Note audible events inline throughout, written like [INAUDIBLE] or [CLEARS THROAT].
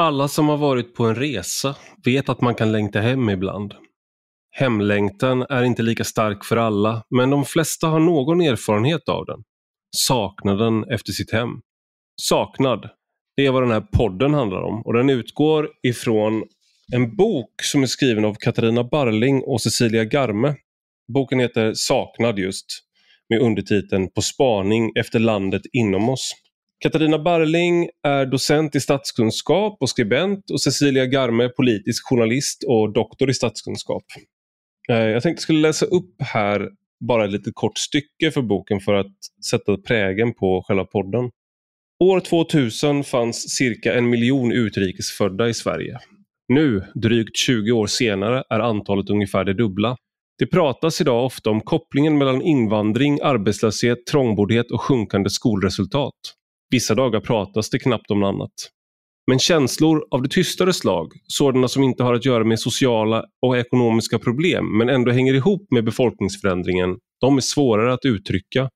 Alla som har varit på en resa vet att man kan längta hem ibland. Hemlängtan är inte lika stark för alla, men de flesta har någon erfarenhet av den. Saknaden efter sitt hem. Saknad, det är vad den här podden handlar om och den utgår ifrån en bok som är skriven av Katarina Barling och Cecilia Garme. Boken heter Saknad just, med undertiteln På spaning efter landet inom oss. Katarina Barling är docent i statskunskap och skribent och Cecilia Garme är politisk journalist och doktor i statskunskap. Eh, jag tänkte skulle läsa upp här bara ett litet kort stycke för boken för att sätta prägen på själva podden. År 2000 fanns cirka en miljon utrikesfödda i Sverige. Nu, drygt 20 år senare, är antalet ungefär det dubbla. Det pratas idag ofta om kopplingen mellan invandring, arbetslöshet, trångboddhet och sjunkande skolresultat. Vissa dagar pratas det knappt om något annat. Men känslor av det tystare slag, sådana som inte har att göra med sociala och ekonomiska problem men ändå hänger ihop med befolkningsförändringen, de är svårare att uttrycka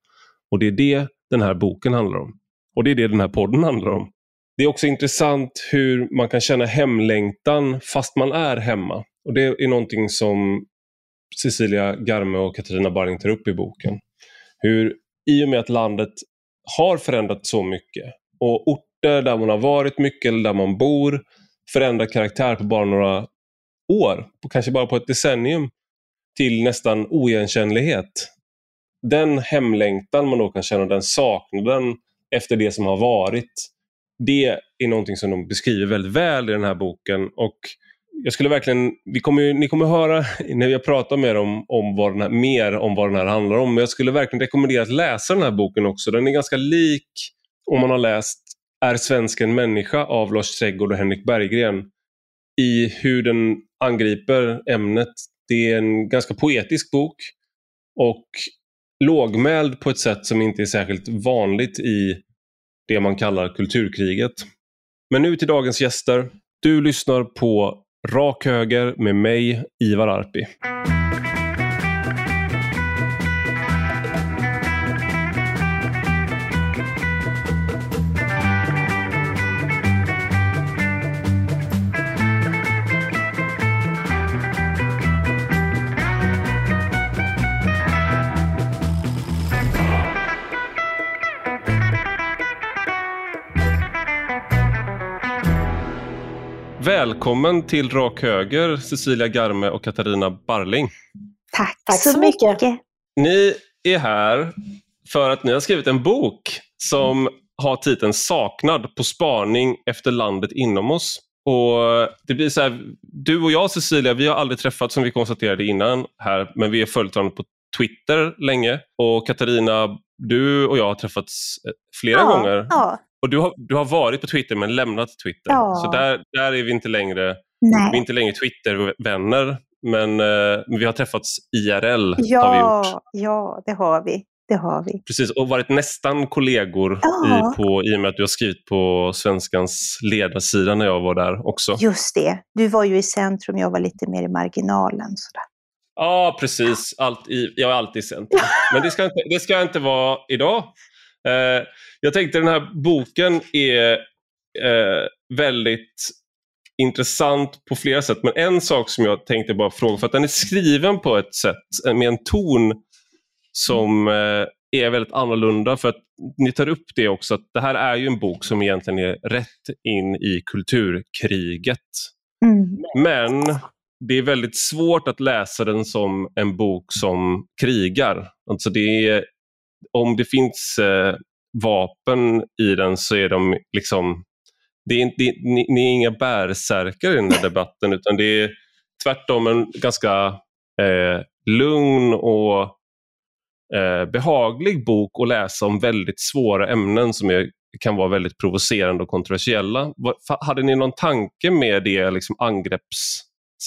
och det är det den här boken handlar om. Och det är det den här podden handlar om. Det är också intressant hur man kan känna hemlängtan fast man är hemma. Och det är någonting som Cecilia Garme och Katarina Barling tar upp i boken. Hur i och med att landet har förändrats så mycket och orter där man har varit mycket eller där man bor förändrar karaktär på bara några år, kanske bara på ett decennium, till nästan oigenkännlighet. Den hemlängtan man då kan känna, den saknaden efter det som har varit, det är någonting som de beskriver väldigt väl i den här boken. Och jag skulle verkligen, vi kommer, ni kommer höra [LAUGHS] när jag pratar med dem om vad den här, mer om vad den här handlar om, men jag skulle verkligen rekommendera att läsa den här boken också. Den är ganska lik om man har läst Är svensken människa av Lars Trädgård och Henrik Berggren i hur den angriper ämnet. Det är en ganska poetisk bok och lågmäld på ett sätt som inte är särskilt vanligt i det man kallar kulturkriget. Men nu till dagens gäster. Du lyssnar på Rak Höger med mig, Ivar Arpi. Välkommen till Rak Höger, Cecilia Garme och Katarina Barling. Tack, Tack så mycket. mycket. Ni är här för att ni har skrivit en bok som har titeln Saknad på spaning efter landet inom oss. Och det blir så här, Du och jag Cecilia, vi har aldrig träffats som vi konstaterade innan här, men vi är följt varandra på Twitter länge. Och Katarina, du och jag har träffats eh, flera ja, gånger. Ja. Och du har, du har varit på Twitter men lämnat Twitter. Ja. Så där, där är vi inte längre, Nej. vi är inte längre Twitter-vänner. Men eh, vi har träffats IRL. Ja, har vi gjort. ja, det har vi. Det har vi. Precis, och varit nästan kollegor Ja. i, på, i och med att du har skrivit på Svenskans ledarsida när jag var där också. Just det. Du var ju i centrum, jag var lite mer i marginalen. Sådär. Ja, precis. Allt i, jag är alltid i centrum. [LAUGHS] Men det ska, inte, det ska inte vara idag. Eh, jag tänkte den här boken är eh, väldigt intressant på flera sätt. Men en sak som jag tänkte bara fråga, för att den är skriven på ett sätt eh, med en ton som eh, är väldigt annorlunda. För att ni tar upp det också, att det här är ju en bok som egentligen är rätt in i kulturkriget. Mm. Men det är väldigt svårt att läsa den som en bok som krigar. Alltså det är, om det finns eh, vapen i den så är de liksom... Det är, det, ni, ni är inga bärsärkare i den här [LAUGHS] debatten utan det är tvärtom en ganska eh, lugn och eh, behaglig bok att läsa om väldigt svåra ämnen som är, kan vara väldigt provocerande och kontroversiella. Fa- Hade ni någon tanke med det liksom,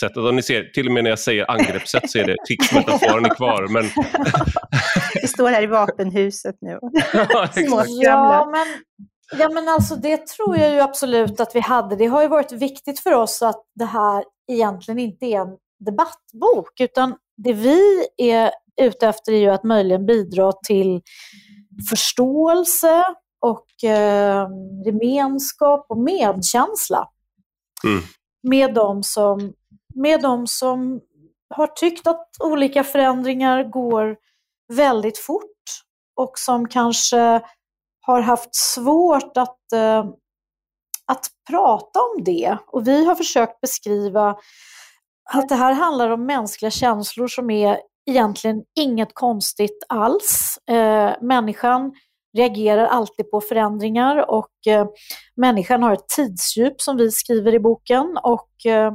angreppssättet? Om ni ser, till och med när jag säger angreppssätt så är det krigsmetaforen är kvar. Men, [LAUGHS] Vi står här i vapenhuset nu. [LAUGHS] Ja, men, ja, men alltså det tror jag ju absolut att vi hade. Det har ju varit viktigt för oss att det här egentligen inte är en debattbok, utan det vi är ute efter är ju att möjligen bidra till förståelse och eh, gemenskap och medkänsla Mm. med, de som, med de som har tyckt att olika förändringar går väldigt fort och som kanske har haft svårt att, eh, att prata om det. Och vi har försökt beskriva att det här handlar om mänskliga känslor som är egentligen inget konstigt alls. Eh, människan reagerar alltid på förändringar och eh, människan har ett tidsdjup som vi skriver i boken. Och eh,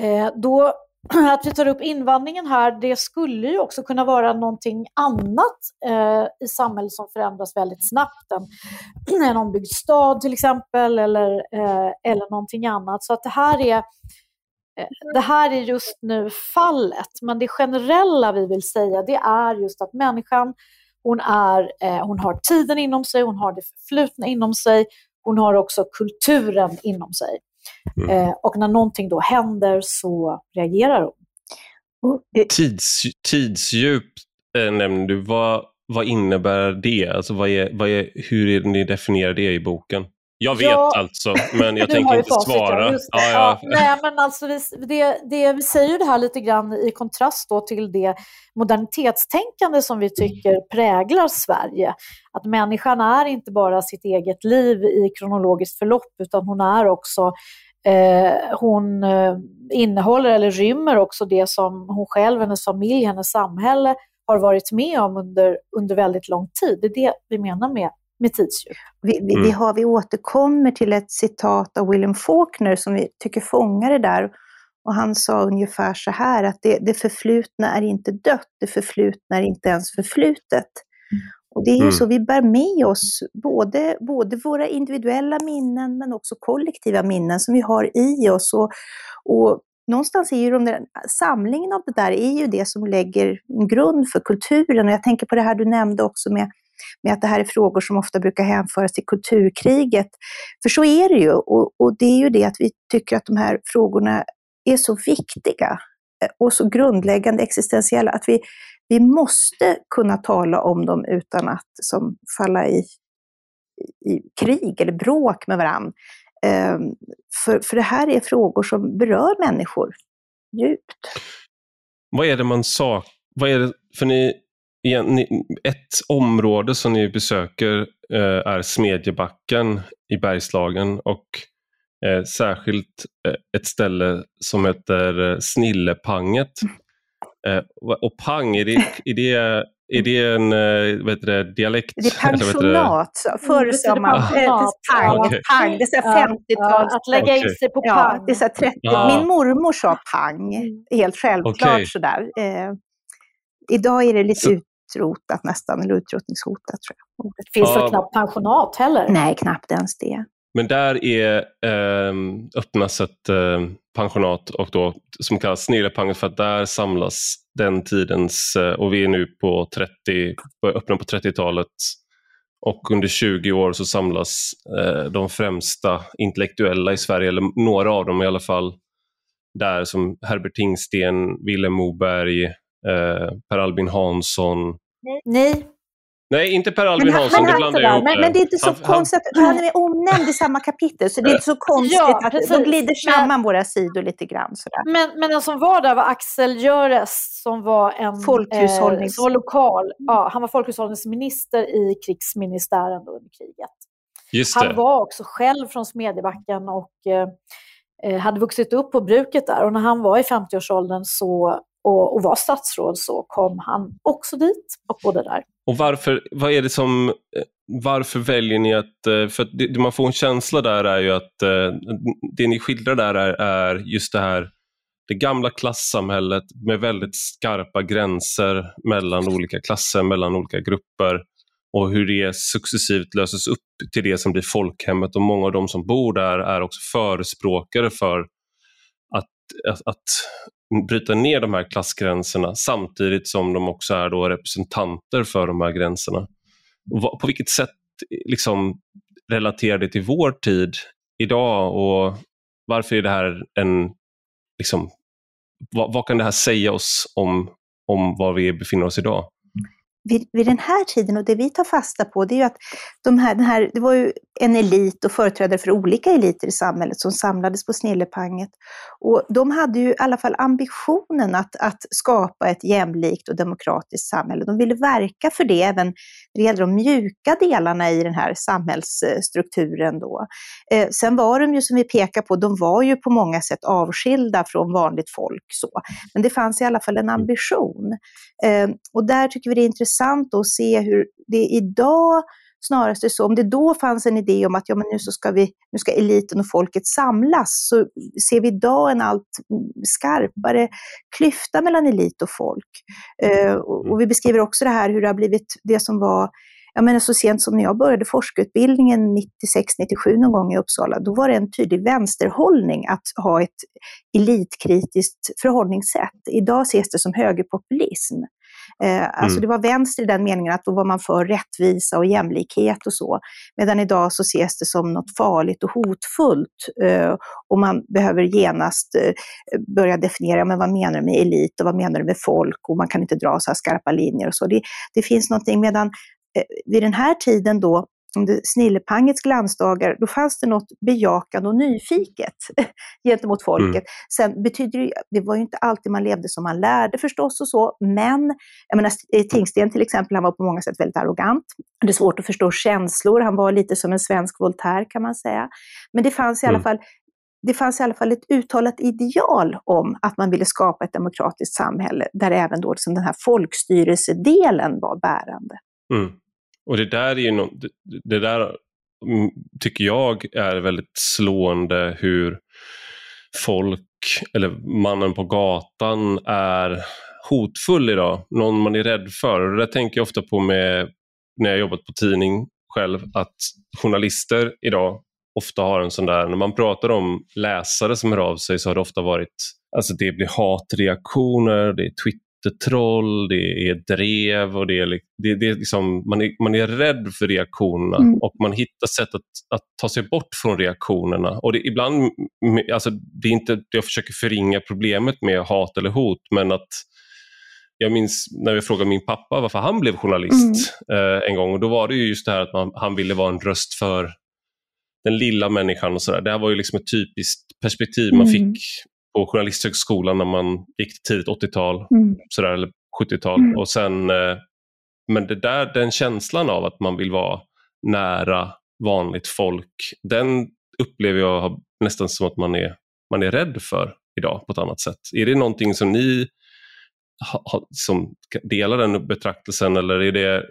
Eh, då [CLEARS THROAT] att vi tar upp invandringen här, det skulle ju också kunna vara någonting annat eh, i samhället som förändras väldigt snabbt. En, [CLEARS THROAT] en ombyggd stad till exempel, eller, eh, eller någonting annat. Så att det här är eh, det här är just nu fallet, men det generella vi vill säga det är just att människan, hon, är, eh, hon har tiden inom sig, hon har det förflutna inom sig, hon har också kulturen inom sig. Mm. Eh, och när någonting då händer så reagerar hon. Tids, tidsdjup eh, nämnde du. Vad, vad innebär det? Alltså vad är, vad är, hur är ni definierar det i boken? Jag vet ja, alltså, men jag [LAUGHS] tänker inte facit, svara. Ja, ja, nej, men alltså vi, det, det, vi säger det här lite grann i kontrast då till det modernitetstänkande som vi tycker präglar Sverige. Att människan är inte bara sitt eget liv i kronologiskt förlopp, utan hon är också eh, hon eh, innehåller eller rymmer också det som hon själv, hennes familj, hennes samhälle har varit med om under, under väldigt lång tid. Det är det vi menar med med tidsdjup. Vi, vi, mm. vi, har, vi återkommer till ett citat av William Faulkner som vi tycker fångar det där. Och han sa ungefär så här att det, det förflutna är inte dött, det förflutna är inte ens förflutet. Mm. Och det är ju mm. så vi bär med oss både, både våra individuella minnen men också kollektiva minnen som vi har i oss. Och, och någonstans är ju de där, samlingen av det där är ju det som lägger en grund för kulturen. Och jag tänker på det här du nämnde också med med att det här är frågor som ofta brukar hänföras till kulturkriget. För så är det ju, och, och det är ju det att vi tycker att de här frågorna är så viktiga eh, och så grundläggande existentiella att vi, vi måste kunna tala om dem utan att som falla i, i krig eller bråk med varandra. Um, ehm, för, för det här är frågor som berör människor djupt. Vad är det man sa? Vad är det, för ni ett område som ni besöker eh, är Smedjebacken i Bergslagen och eh, särskilt eh, ett ställe som heter Snillepanget. Och pang, är det, är det, är det en vet det, dialekt? Det är pensionat. Förr sa man pang, okay. pang. Det är 50-tals... Att lägga in sig på pang. Ja, det är 30. Ja. Min mormor sa pang, mm. helt självklart okay. sådär. Eh, idag är det lite så, utrotat nästan, eller utrotningshotat tror jag. Det finns väl knappt pensionat heller? Nej, knappt ens det. Men där är, eh, öppnas ett eh, pensionat och då, som kallas Snillepanget för att där samlas den tidens, eh, och vi är nu på 30, öppna på 30-talet och under 20 år så samlas eh, de främsta intellektuella i Sverige, eller några av dem i alla fall, där som Herbert Tingsten, Vilhelm Moberg, eh, Per Albin Hansson. Nej. Nej, inte Per Albin Hansson, det blandar jag ihop. Men, men, det är inte så han, konstigt, han, han är omnämnd i samma kapitel, så det är inte så konstigt ja, att de glider samman men, våra sidor lite grann. Sådär. Men, men den som var där var Axel Jöres som var en Folkhushållnings... Eh, som var lokal. Ja, han var folkhushållningsminister i krigsministären under kriget. Just han var också själv från Smedjebacken och eh, eh, hade vuxit upp på bruket där. Och när han var i 50-årsåldern så och, och var statsråd så kom han också dit och bodde där. Och varför, vad är det som, eh, varför väljer ni att, eh, för att det, man får en känsla där är ju att eh, det ni skildrar där är, är just det här det gamla klassamhället med väldigt skarpa gränser mellan olika klasser, mellan olika grupper och hur det successivt löses upp till det som blir folkhemmet och många av de som bor där är också förespråkare för att, att, att bryta ner de här klassgränserna samtidigt som de också är då representanter för de här gränserna. På vilket sätt liksom, relaterar det till vår tid idag och varför är det här en... Liksom, vad, vad kan det här säga oss om, om var vi befinner oss idag? Vid, vid, den här tiden, och det vi tar fasta på, det är ju att de här, den här, det var ju en elit och företrädare för olika eliter i samhället som samlades på Snillepanget. Och de hade ju i alla fall ambitionen att, att skapa ett jämlikt och demokratiskt samhälle. De ville verka för det även när det gällde de mjuka delarna i den här samhällsstrukturen. Då. Eh, sen var de ju, som vi pekar på, de var ju på många sätt avskilda från vanligt folk. Så. Men det fanns i alla fall en ambition. Eh, och där tycker vi det är intressant att se hur det idag snarast är så, om det då fanns en idé om att ja, men nu, så ska vi, nu ska eliten och folket samlas, så ser vi idag en allt skarpare klyfta mellan elit och folk. Eh, och vi beskriver också det här hur det har blivit det som var jag menar så sent som när jag började forskarutbildningen 96-97 någon gång i Uppsala, då var det en tydlig vänsterhållning att ha ett elitkritiskt förhållningssätt. Idag ses det som högerpopulism. Eh, alltså mm. det var vänster i den meningen att då var man för rättvisa och jämlikhet och så. Medan idag så ses det som något farligt och hotfullt. Eh, och man behöver genast eh, börja definiera, men vad menar du med elit och vad menar du med folk? Och man kan inte dra så här skarpa linjer och så. Det, det finns någonting, medan eh, vid den här tiden då, under Snillepangets glansdagar, då fanns det något bejakande och nyfiket [LAUGHS] gentemot folket. Mm. Sen betyder det, det var ju inte alltid man levde som man lärde förstås och så, men jag menar, Tingsten till exempel, han var på många sätt väldigt arrogant. Det är svårt att förstå känslor, han var lite som en svensk Voltaire kan man säga. Men det fanns i alla mm. fall det fanns i alla fall ett uttalat ideal om att man ville skapa ett demokratiskt samhälle där även då liksom den här folkstyrelsedelen var bärande. Mm. Och det där är ju no det där mm, tycker jag är väldigt slående hur folk, eller mannen på gatan är hotfull idag. Någon man är rädd för. Och det där tänker jag ofta på med, när jag jobbat på tidning själv, att journalister idag ofta har en sån där, när man pratar om läsare som hör av sig så har det ofta varit, alltså det blir hatreaktioner, det är Twitter jättetroll, det är drev och det är, det, det är liksom, man, är, man är rädd för reaktionerna mm. och man hittar sätt att, att ta sig bort från reaktionerna. Och det, ibland, alltså det är inte att jag försöker förringa problemet med hat eller hot, men att jag minns när vi frågade min pappa varför han blev journalist mm. eh, en gång och då var det ju just det här att man, han ville vara en röst för den lilla människan och sådär. Det här var ju liksom ett typiskt perspektiv man mm. fick på Journalisthögskolan när man gick tidigt 80-tal, mm. sådär, eller 70-tal. Mm. Och sen, eh, men det där, den känslan av att man vill vara nära vanligt folk, den upplever jag nästan som att man är, man är rädd för idag på ett annat sätt. Är det någonting som ni ha, som delar den betraktelsen eller är det,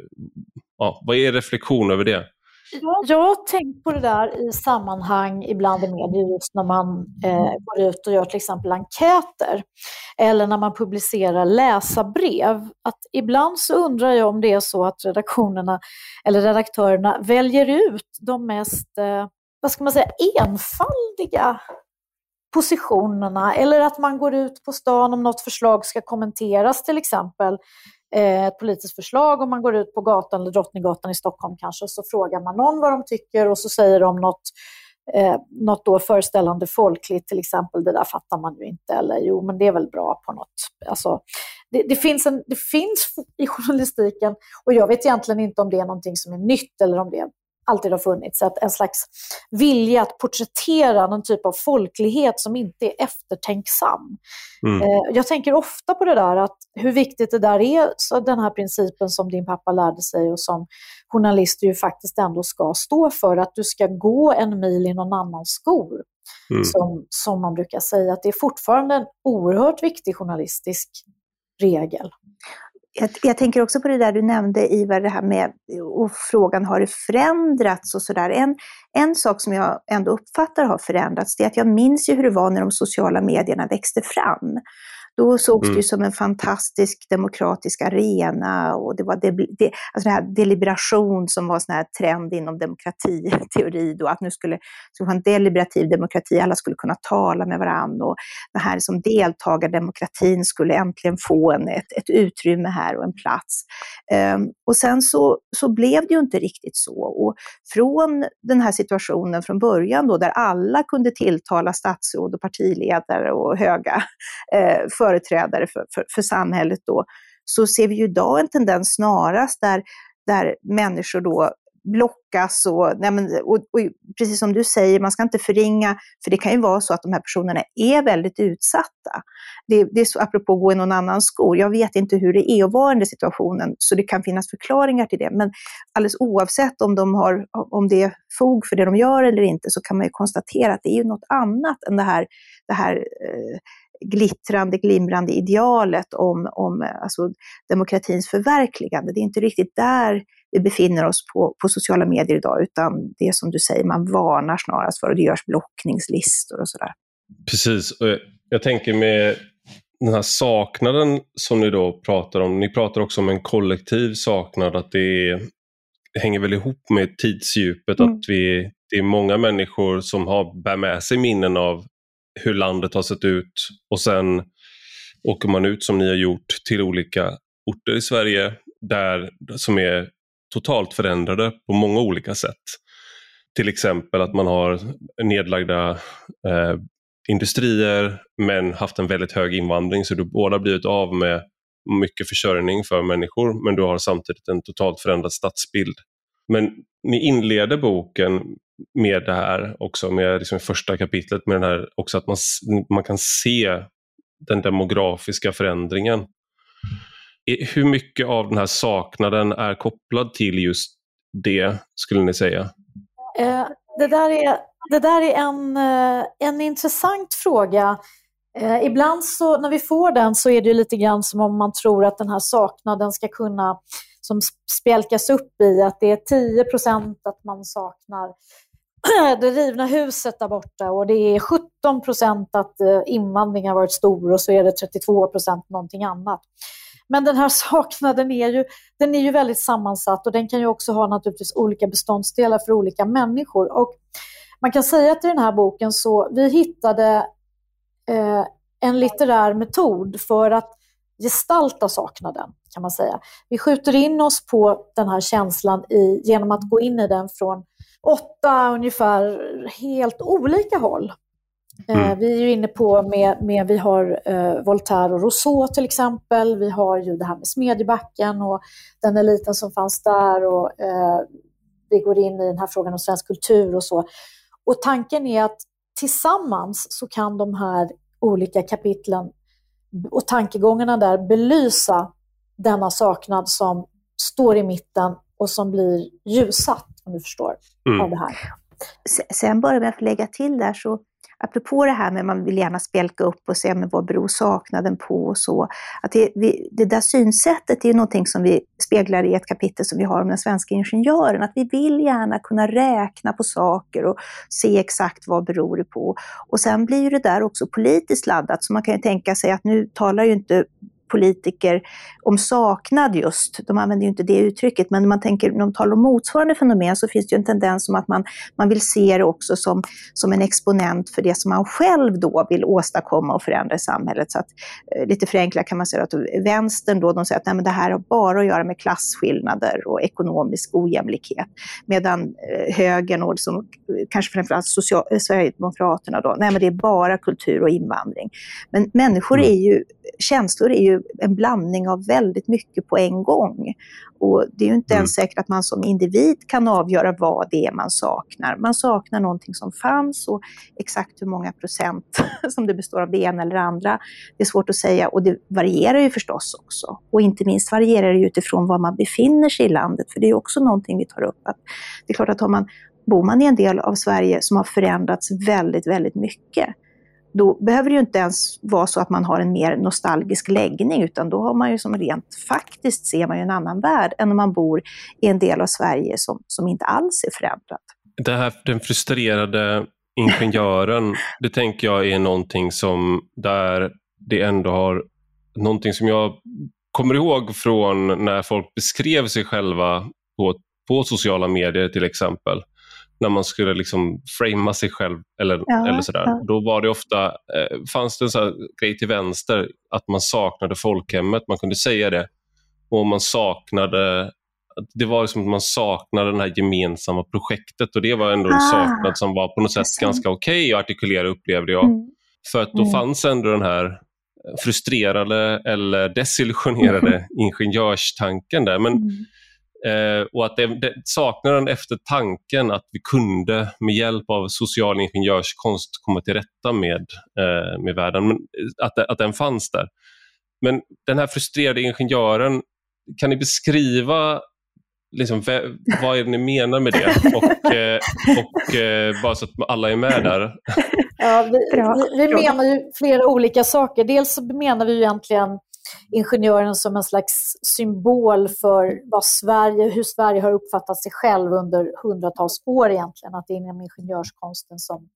ja, vad är reflektion över det? Jag har tänkt på det där i sammanhang ibland i medier just när man eh, går ut och gör till exempel enkäter eller när man publicerar läsarbrev. Att ibland så undrar jag om det är så att redaktionerna eller redaktörerna väljer ut de mest, eh, vad ska man säga, enfaldiga positionerna eller att man går ut på stan om något förslag ska kommenteras till exempel Eh, ett politiskt förslag. Om man går ut på gatan eller Drottninggatan i Stockholm kanske så frågar man någon vad de tycker och så säger de något, eh, något då föreställande folkligt, till exempel det där fattar man ju inte. Eller jo men det är väl bra på något. Alltså, det, det, finns en, det finns i journalistiken. Och jag vet egentligen inte om det är någonting som är nytt eller om det alltid har funnits. Att en slags vilja att porträttera någon typ av folklighet som inte är eftertänksam. Mm. Eh, jag tänker ofta på det där, att hur viktigt det där är, så den här principen som din pappa lärde sig och som journalister ju faktiskt ändå ska stå för, att du ska gå en mil i någon annans skor. Mm. Som, som man brukar säga, att det är fortfarande en oerhört viktig journalistisk regel. Jag, jag, tänker också på det där du nämnde Ivar, det här med och frågan har det förändrats och sådär. En, en sak som jag ändå uppfattar har förändrats, det är att jag minns ju hur det var när de sociala medierna växte fram. Då sågs mm. det som en fantastisk demokratisk arena och det var de, de, alltså det här deliberation som var en trend inom demokratiteori då, att nu skulle det vara en deliberativ demokrati, alla skulle kunna tala med varandra och det här som deltagardemokratin skulle äntligen få en, ett, ett utrymme här och en plats. Um, och sen så, så blev det ju inte riktigt så. Och från den här situationen från början då, där alla kunde tilltala statsråd och partiledare och höga eh, företrädare för, för, för samhället då, så ser vi ju idag en tendens snarast där, där människor då blockas och, nej men, och, och, precis som du säger, man ska inte förringa, för det kan ju vara så att de här personerna är väldigt utsatta. Det, det är så, apropå att gå i någon annans skor, jag vet inte hur det är att vara i den situationen, så det kan finnas förklaringar till det, men alldeles oavsett om, de har, om det är fog för det de gör eller inte, så kan man ju konstatera att det är ju något annat än det här, det här eh, glittrande, glimrande idealet om, om alltså, demokratins förverkligande. Det är inte riktigt där vi befinner oss på, på sociala medier idag, utan det är som du säger, man varnar snarast för och det görs blockningslistor och sådär. Precis, och jag, jag tänker med den här saknaden som ni då pratar om, ni pratar också om en kollektiv saknad, att det, är, det hänger väl ihop med tidsdjupet, mm. att vi, det är många människor som har, bär med sig minnen av hur landet har sett ut och sen åker man ut som ni har gjort till olika orter i Sverige där, som är totalt förändrade på många olika sätt. Till exempel att man har nedlagda eh, industrier men haft en väldigt hög invandring så du båda blivit av med mycket försörjning för människor men du har samtidigt en totalt förändrad stadsbild. Men ni inleder boken med det här också, med liksom första kapitlet med den här också att man, man kan se den demografiska förändringen. Hur mycket av den här saknaden är kopplad till just det, skulle ni säga? Eh, det där är, det där är en, eh, en intressant fråga. Eh, ibland så när vi får den så är det lite grann som om man tror att den här saknaden ska kunna som spjälkas upp i att det är 10% att man saknar det rivna huset där borta och det är 17 procent att eh, invandringen har varit stor och så är det 32 procent någonting annat. Men den här [LAUGHS] saknaden är ju, den är ju väldigt sammansatt och den kan ju också ha naturligtvis olika beståndsdelar för olika människor. Och man kan säga att i den här boken så vi hittade eh, en litterär metod för att gestalta saknaden, kan man säga. Vi skjuter in oss på den här känslan i, genom att gå in i den från åtta ungefär helt olika håll. Eh, mm. vi är ju inne på med, med vi har eh, Voltaire och Rousseau till exempel. Vi har ju det här med Smedjebacken och den eliten som fanns där och eh, vi går in i den här frågan om svensk kultur och så. Och tanken är att tillsammans så kan de här olika kapitlen och tankegångarna där belysa denna saknad som står i mitten och som blir ljussatt, om du förstår, mm. av det här. Sen bara jag får lägga till där, så apropå det här med att man vill gärna spjälka upp och se vad beror saknaden på och så. Att det, vi, det där synsättet är någonting som vi speglar i ett kapitel som vi har om den svenska ingenjören. Att vi vill gärna kunna räkna på saker och se exakt vad beror det på. Och sen blir det där också politiskt laddat, så man kan ju tänka sig att nu talar ju inte politiker om saknad just. De använder ju inte det uttrycket, men när man tänker, när de talar om motsvarande fenomen så finns det ju en tendens som att man, man vill se det också som, som en exponent för det som man själv då vill åstadkomma och förändra i samhället. Så att, eh, lite förenklat kan man säga att vänstern då, de säger att nej, men det här har bara att göra med klasskillnader och ekonomisk ojämlikhet. Medan eh, högern och liksom, kanske framförallt social, eh, Sverigedemokraterna då, nej men det är bara kultur och invandring. Men människor mm. är ju, känslor är ju en blandning av väldigt mycket på en gång. Och det är ju inte mm. ens säkert att man som individ kan avgöra vad det är man saknar. Man saknar någonting som fanns och exakt hur många procent [LAUGHS] som det består av det ena eller andra, det är svårt att säga och det varierar ju förstås också. Och inte minst varierar det utifrån var man befinner sig i landet, för det är också någonting vi tar upp. Att det är klart att har man, bor man i en del av Sverige som har förändrats väldigt, väldigt mycket, då behöver det ju inte ens vara så att man har en mer nostalgisk läggning, utan då har man ju som rent faktiskt ser man ju en annan värld än om man bor i en del av Sverige som, som inte alls är förändrad. Det här, den frustrerade ingenjören, [LAUGHS] det tänker jag är någonting som där det ändå har, någonting som jag kommer ihåg från när folk beskrev sig själva på, på sociala medier till exempel när man skulle liksom framea sig själv eller, ja, eller sådär. Ja. Då var det ofta, eh, fanns det en sån grej till vänster att man saknade folkhemmet, man kunde säga det. Och man saknade det var som att man saknade det här gemensamma projektet och det var ändå en ah, saknad som var på något sätt ganska okej okay att artikulera upplevde jag. Mm. För att då mm. fanns ändå den här frustrerade eller desillusionerade [LAUGHS] ingenjörstanken där. Men, mm. Eh, och att det, det, saknaden efter tanken att vi kunde med hjälp av social ingenjörskonst komma till rätta med, eh, med världen, men att, att den fanns där. Men den här frustrerade ingenjören, kan ni beskriva liksom, vad är det ni menar med det? Och, eh, och eh, bara så att alla är med där. Ja, vi, vi, vi menar ju flera olika saker. Dels så menar vi ju egentligen ingenjören som en slags symbol för vad Sverige, hur Sverige har uppfattat sig själv under hundratals år egentligen. Att det är inom ingenjörskonsten som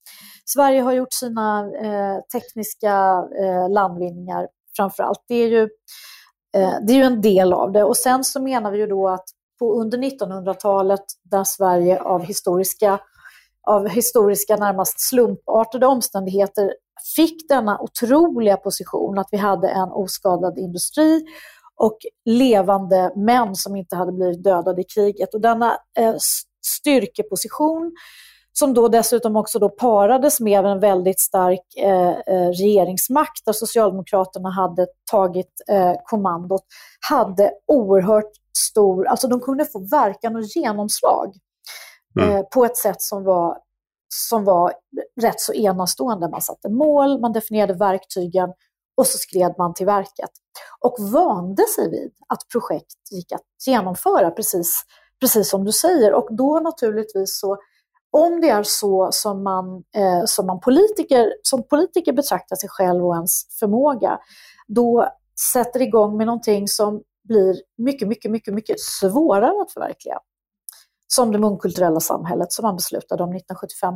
Sverige har gjort sina eh, tekniska eh, landvinningar framför allt. Det är, ju, eh, det är ju en del av det. Och sen så menar vi ju då att på, under 1900-talet där Sverige av historiska, av historiska närmast slumpartade omständigheter fick denna otroliga position att vi hade en oskadad industri och levande män som inte hade blivit dödade i kriget. Och denna eh, styrkeposition som då dessutom också då parades med en väldigt stark eh, eh, regeringsmakt där Socialdemokraterna hade tagit eh, kommandot, hade oerhört stor, alltså de kunde få verkan och genomslag mm. eh, på ett sätt som var, som var rätt så enastående. Man satte mål, man definierade verktygen och så skred man till verket. Och vande sig vid att projekt gick att genomföra precis, precis som du säger. Och då naturligtvis så om det är så som man, eh, som man politiker, som politiker betraktar sig själv och ens förmåga, då sätter igång med någonting som blir mycket, mycket, mycket, mycket svårare att förverkliga. Som det mångkulturella samhället som man beslutade om 1975.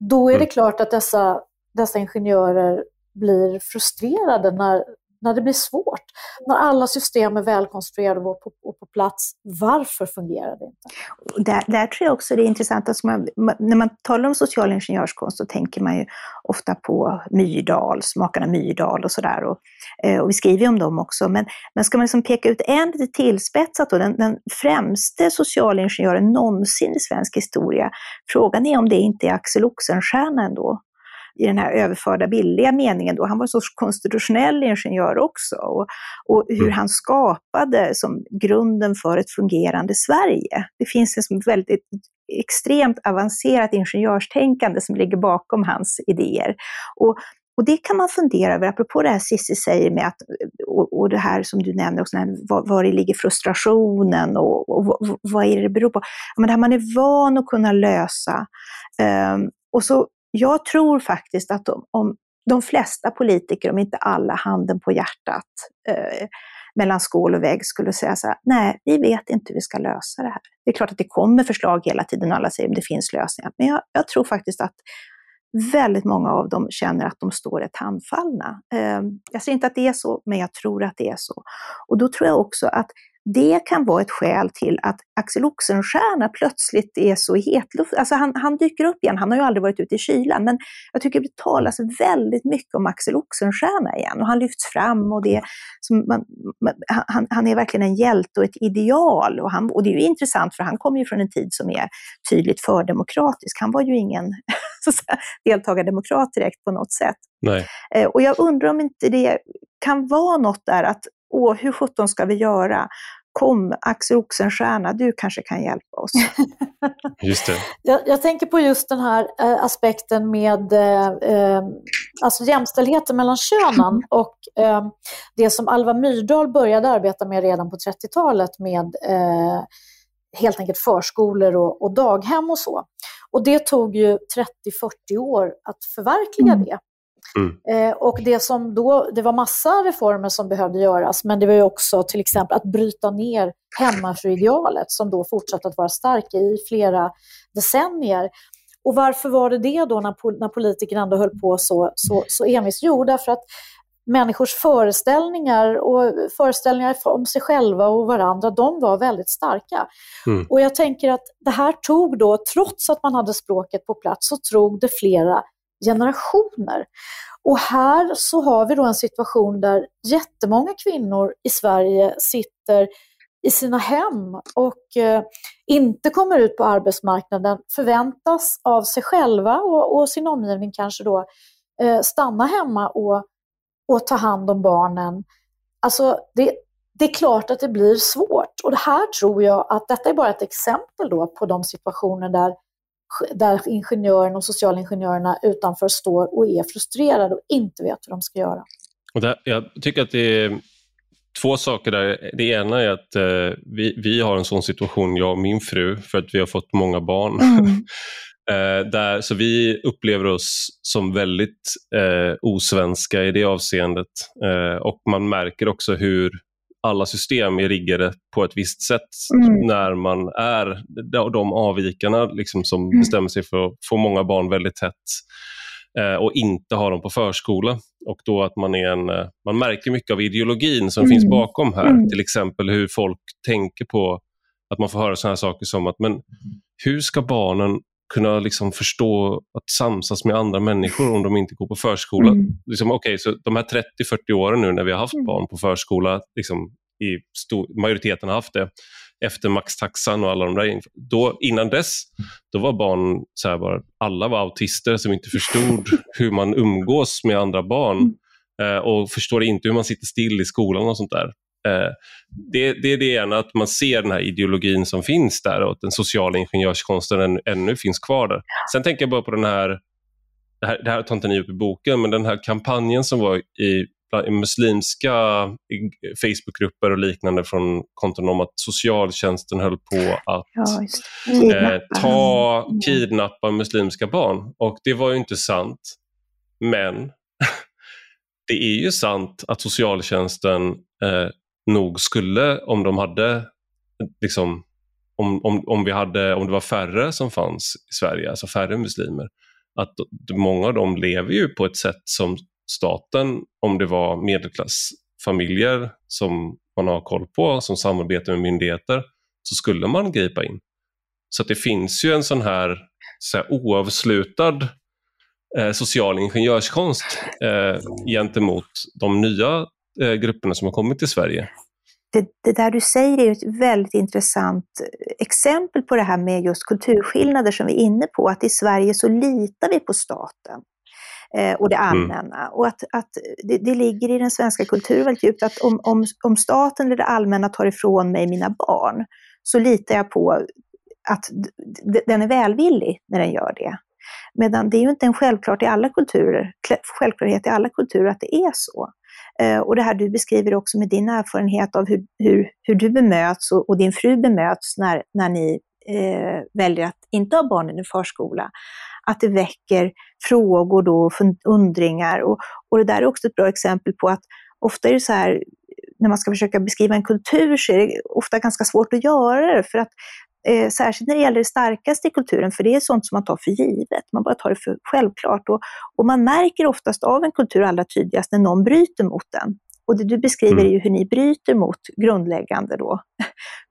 Då är det mm. klart att dessa, dessa ingenjörer blir frustrerade när när det blir svårt, när alla system är välkonstruerade och på, och på plats, varför fungerar det inte? Där, där tror jag också det är intressant, alltså man, när man talar om social ingenjörskonst så tänker man ju ofta på Myrdal, makarna Myrdal och sådär. Och, eh, och vi skriver ju om dem också. Men, men ska man liksom peka ut en lite tillspetsat då, den, den främste socialingenjören någonsin i svensk historia, frågan är om det inte är Axel Oxenstierna ändå i den här överförda billiga meningen då. Han var en sorts konstitutionell ingenjör också. Och, och hur mm. han skapade som grunden för ett fungerande Sverige. Det finns ett väldigt extremt avancerat ingenjörstänkande som ligger bakom hans idéer. Och, och det kan man fundera över, apropå det här Cissi säger med att, och, och det här som du nämner också, var, var det ligger frustrationen och, och, och, vad är det det beror på? Men det här man är van att kunna lösa. Um, och så jag tror faktiskt att de, om de flesta politiker, om inte alla, handen på hjärtat, eh, mellan skål och vägg skulle säga så här, nej, vi vet inte hur vi ska lösa det här. Det är klart att det kommer förslag hela tiden och alla säger att det finns lösningar, men jag, jag tror faktiskt att väldigt många av dem känner att de står ett handfallna. Eh, jag säger inte att det är så, men jag tror att det är så. Och då tror jag också att det kan vara ett skäl till att Axel Oxenstierna plötsligt är så hetluft. Alltså han, han dyker upp igen, han har ju aldrig varit ute i kylan, men jag tycker det talas väldigt mycket om Axel Oxenstierna igen och han lyfts fram och det, man, han, han, är verkligen en hjälte och ett ideal. Och, han, och det är ju intressant för han kommer ju från en tid som är tydligt fördemokratisk. Han var ju ingen [LAUGHS] deltagardemokrat direkt på något sätt. Nej. Eh, och jag undrar om inte det kan vara något där att åh, hur sjutton ska vi göra? Kom, Axel Oxenstierna, du kanske kan hjälpa oss. [LAUGHS] Just det. Jag, jag tänker på just den här eh, aspekten med eh, eh alltså jämställdheten mellan könen [LAUGHS] och eh, det som Alva Myrdal började arbeta med redan på 30-talet med eh, helt enkelt förskolor och, och, daghem och så. Och det tog ju 30-40 år att förverkliga mm. det. Mm. Eh, och det som då, det var massa reformer som behövde göras, men det var ju också till exempel att bryta ner hemmafruidealet som då fortsatte att vara starkt i flera decennier. Och varför var det det då när, när politikerna ändå höll på så, så, så envist? Jo, därför att människors föreställningar och föreställningar om sig själva och varandra, de var väldigt starka. Mm. Och jag tänker att det här tog då, trots att man hade språket på plats, så tog det flera generationer. Och här så har vi då en situation där jättemånga kvinnor i Sverige sitter i sina hem och eh, inte kommer ut på arbetsmarknaden, förväntas av sig själva och, och sin omgivning kanske då eh, stanna hemma och och ta hand om barnen. Alltså det, det är klart att det blir svårt. Och det här tror jag att detta är bara ett exempel då på de situationer där, där ingenjörerna och socialingenjörerna utanför står och är frustrerade och inte vet hur de ska göra. Och där, jag tycker att det är två saker där. Det ena är att eh, vi, vi har en sån situation, jag och min fru, för att vi har fått många barn. Mm. [LAUGHS] eh, där, så vi upplever oss som väldigt eh, osvenska i det avseendet. Eh, och man märker också hur alla system är riggade på ett visst sätt mm. när man är de avvikarna liksom som mm. bestämmer sig för att få många barn väldigt tätt eh, och inte ha dem på förskola. Och då att man, är en, eh, man märker mycket av ideologin som mm. finns bakom här. Mm. Till exempel hur folk tänker på att man får höra sådana saker som att men hur ska barnen kunna liksom förstå att samsas med andra människor om de inte går på förskola. Mm. Liksom, okay, så de här 30-40 åren nu när vi har haft mm. barn på förskola, liksom, i stor, majoriteten har haft det, efter maxtaxan och alla de där. Då, innan dess, då var barn så här bara, alla var autister som inte förstod hur man umgås med andra barn mm. eh, och förstår inte hur man sitter still i skolan och sånt där. Eh, det, det, är det ena, att man ser den här ideologin som finns där och att den sociala ingenjörskonsten än, ännu finns kvar där. Sen tänker jag bara på den här, det här, det här tar inte ni upp i boken, men den här kampanjen som var i, i muslimska Facebookgrupper och liknande från konton om att socialtjänsten höll på att ja, eh, ta, kidnappa muslimska barn. Och det var ju inte sant. Men [LAUGHS] det är ju sant att socialtjänsten eh, nog skulle, om de hade liksom, om, om, om, vi hade, om det var färre som fanns i Sverige, alltså färre muslimer, att många av dem lever ju på ett sätt som staten, om det var medelklassfamiljer som man har koll på, som samarbetar med myndigheter, så skulle man gripa in. Så det finns ju en sån här, så här oavslutad eh, social ingenjörskonst eh, gentemot de nya eh, grupperna som har kommit till Sverige. Det, det, där du säger är ett väldigt intressant exempel på det här med just kulturskillnader som vi är inne på, att i Sverige så litar vi på staten eh, och det mm. allmänna. Mm. Och att, att det, det, ligger i den svenska kulturen väldigt djupt att om, om, om staten eller det allmänna tar ifrån mig mina barn, så litar jag på att den är välvillig när den gör det. Medan det är ju inte en självklart i alla kulturer, självklarhet i alla kulturer att det är så. Eh, och det här du beskriver också med din erfarenhet av hur, hur, hur du bemöts och, och, din fru bemöts när, när ni eh, väljer att inte ha barnen i förskola. Att det väcker frågor då, undringar. Och, och det där är också ett bra exempel på att ofta är det så här, när man ska försöka beskriva en kultur så är det ofta ganska svårt att göra det, för att Eh, särskilt när det gäller det starkaste i kulturen, för det är sånt som man tar för givet. Man bara tar det för självklart. Och, och man märker oftast av en kultur allra tydligast när någon bryter mot den. Och det du beskriver mm. är ju hur ni bryter mot grundläggande då,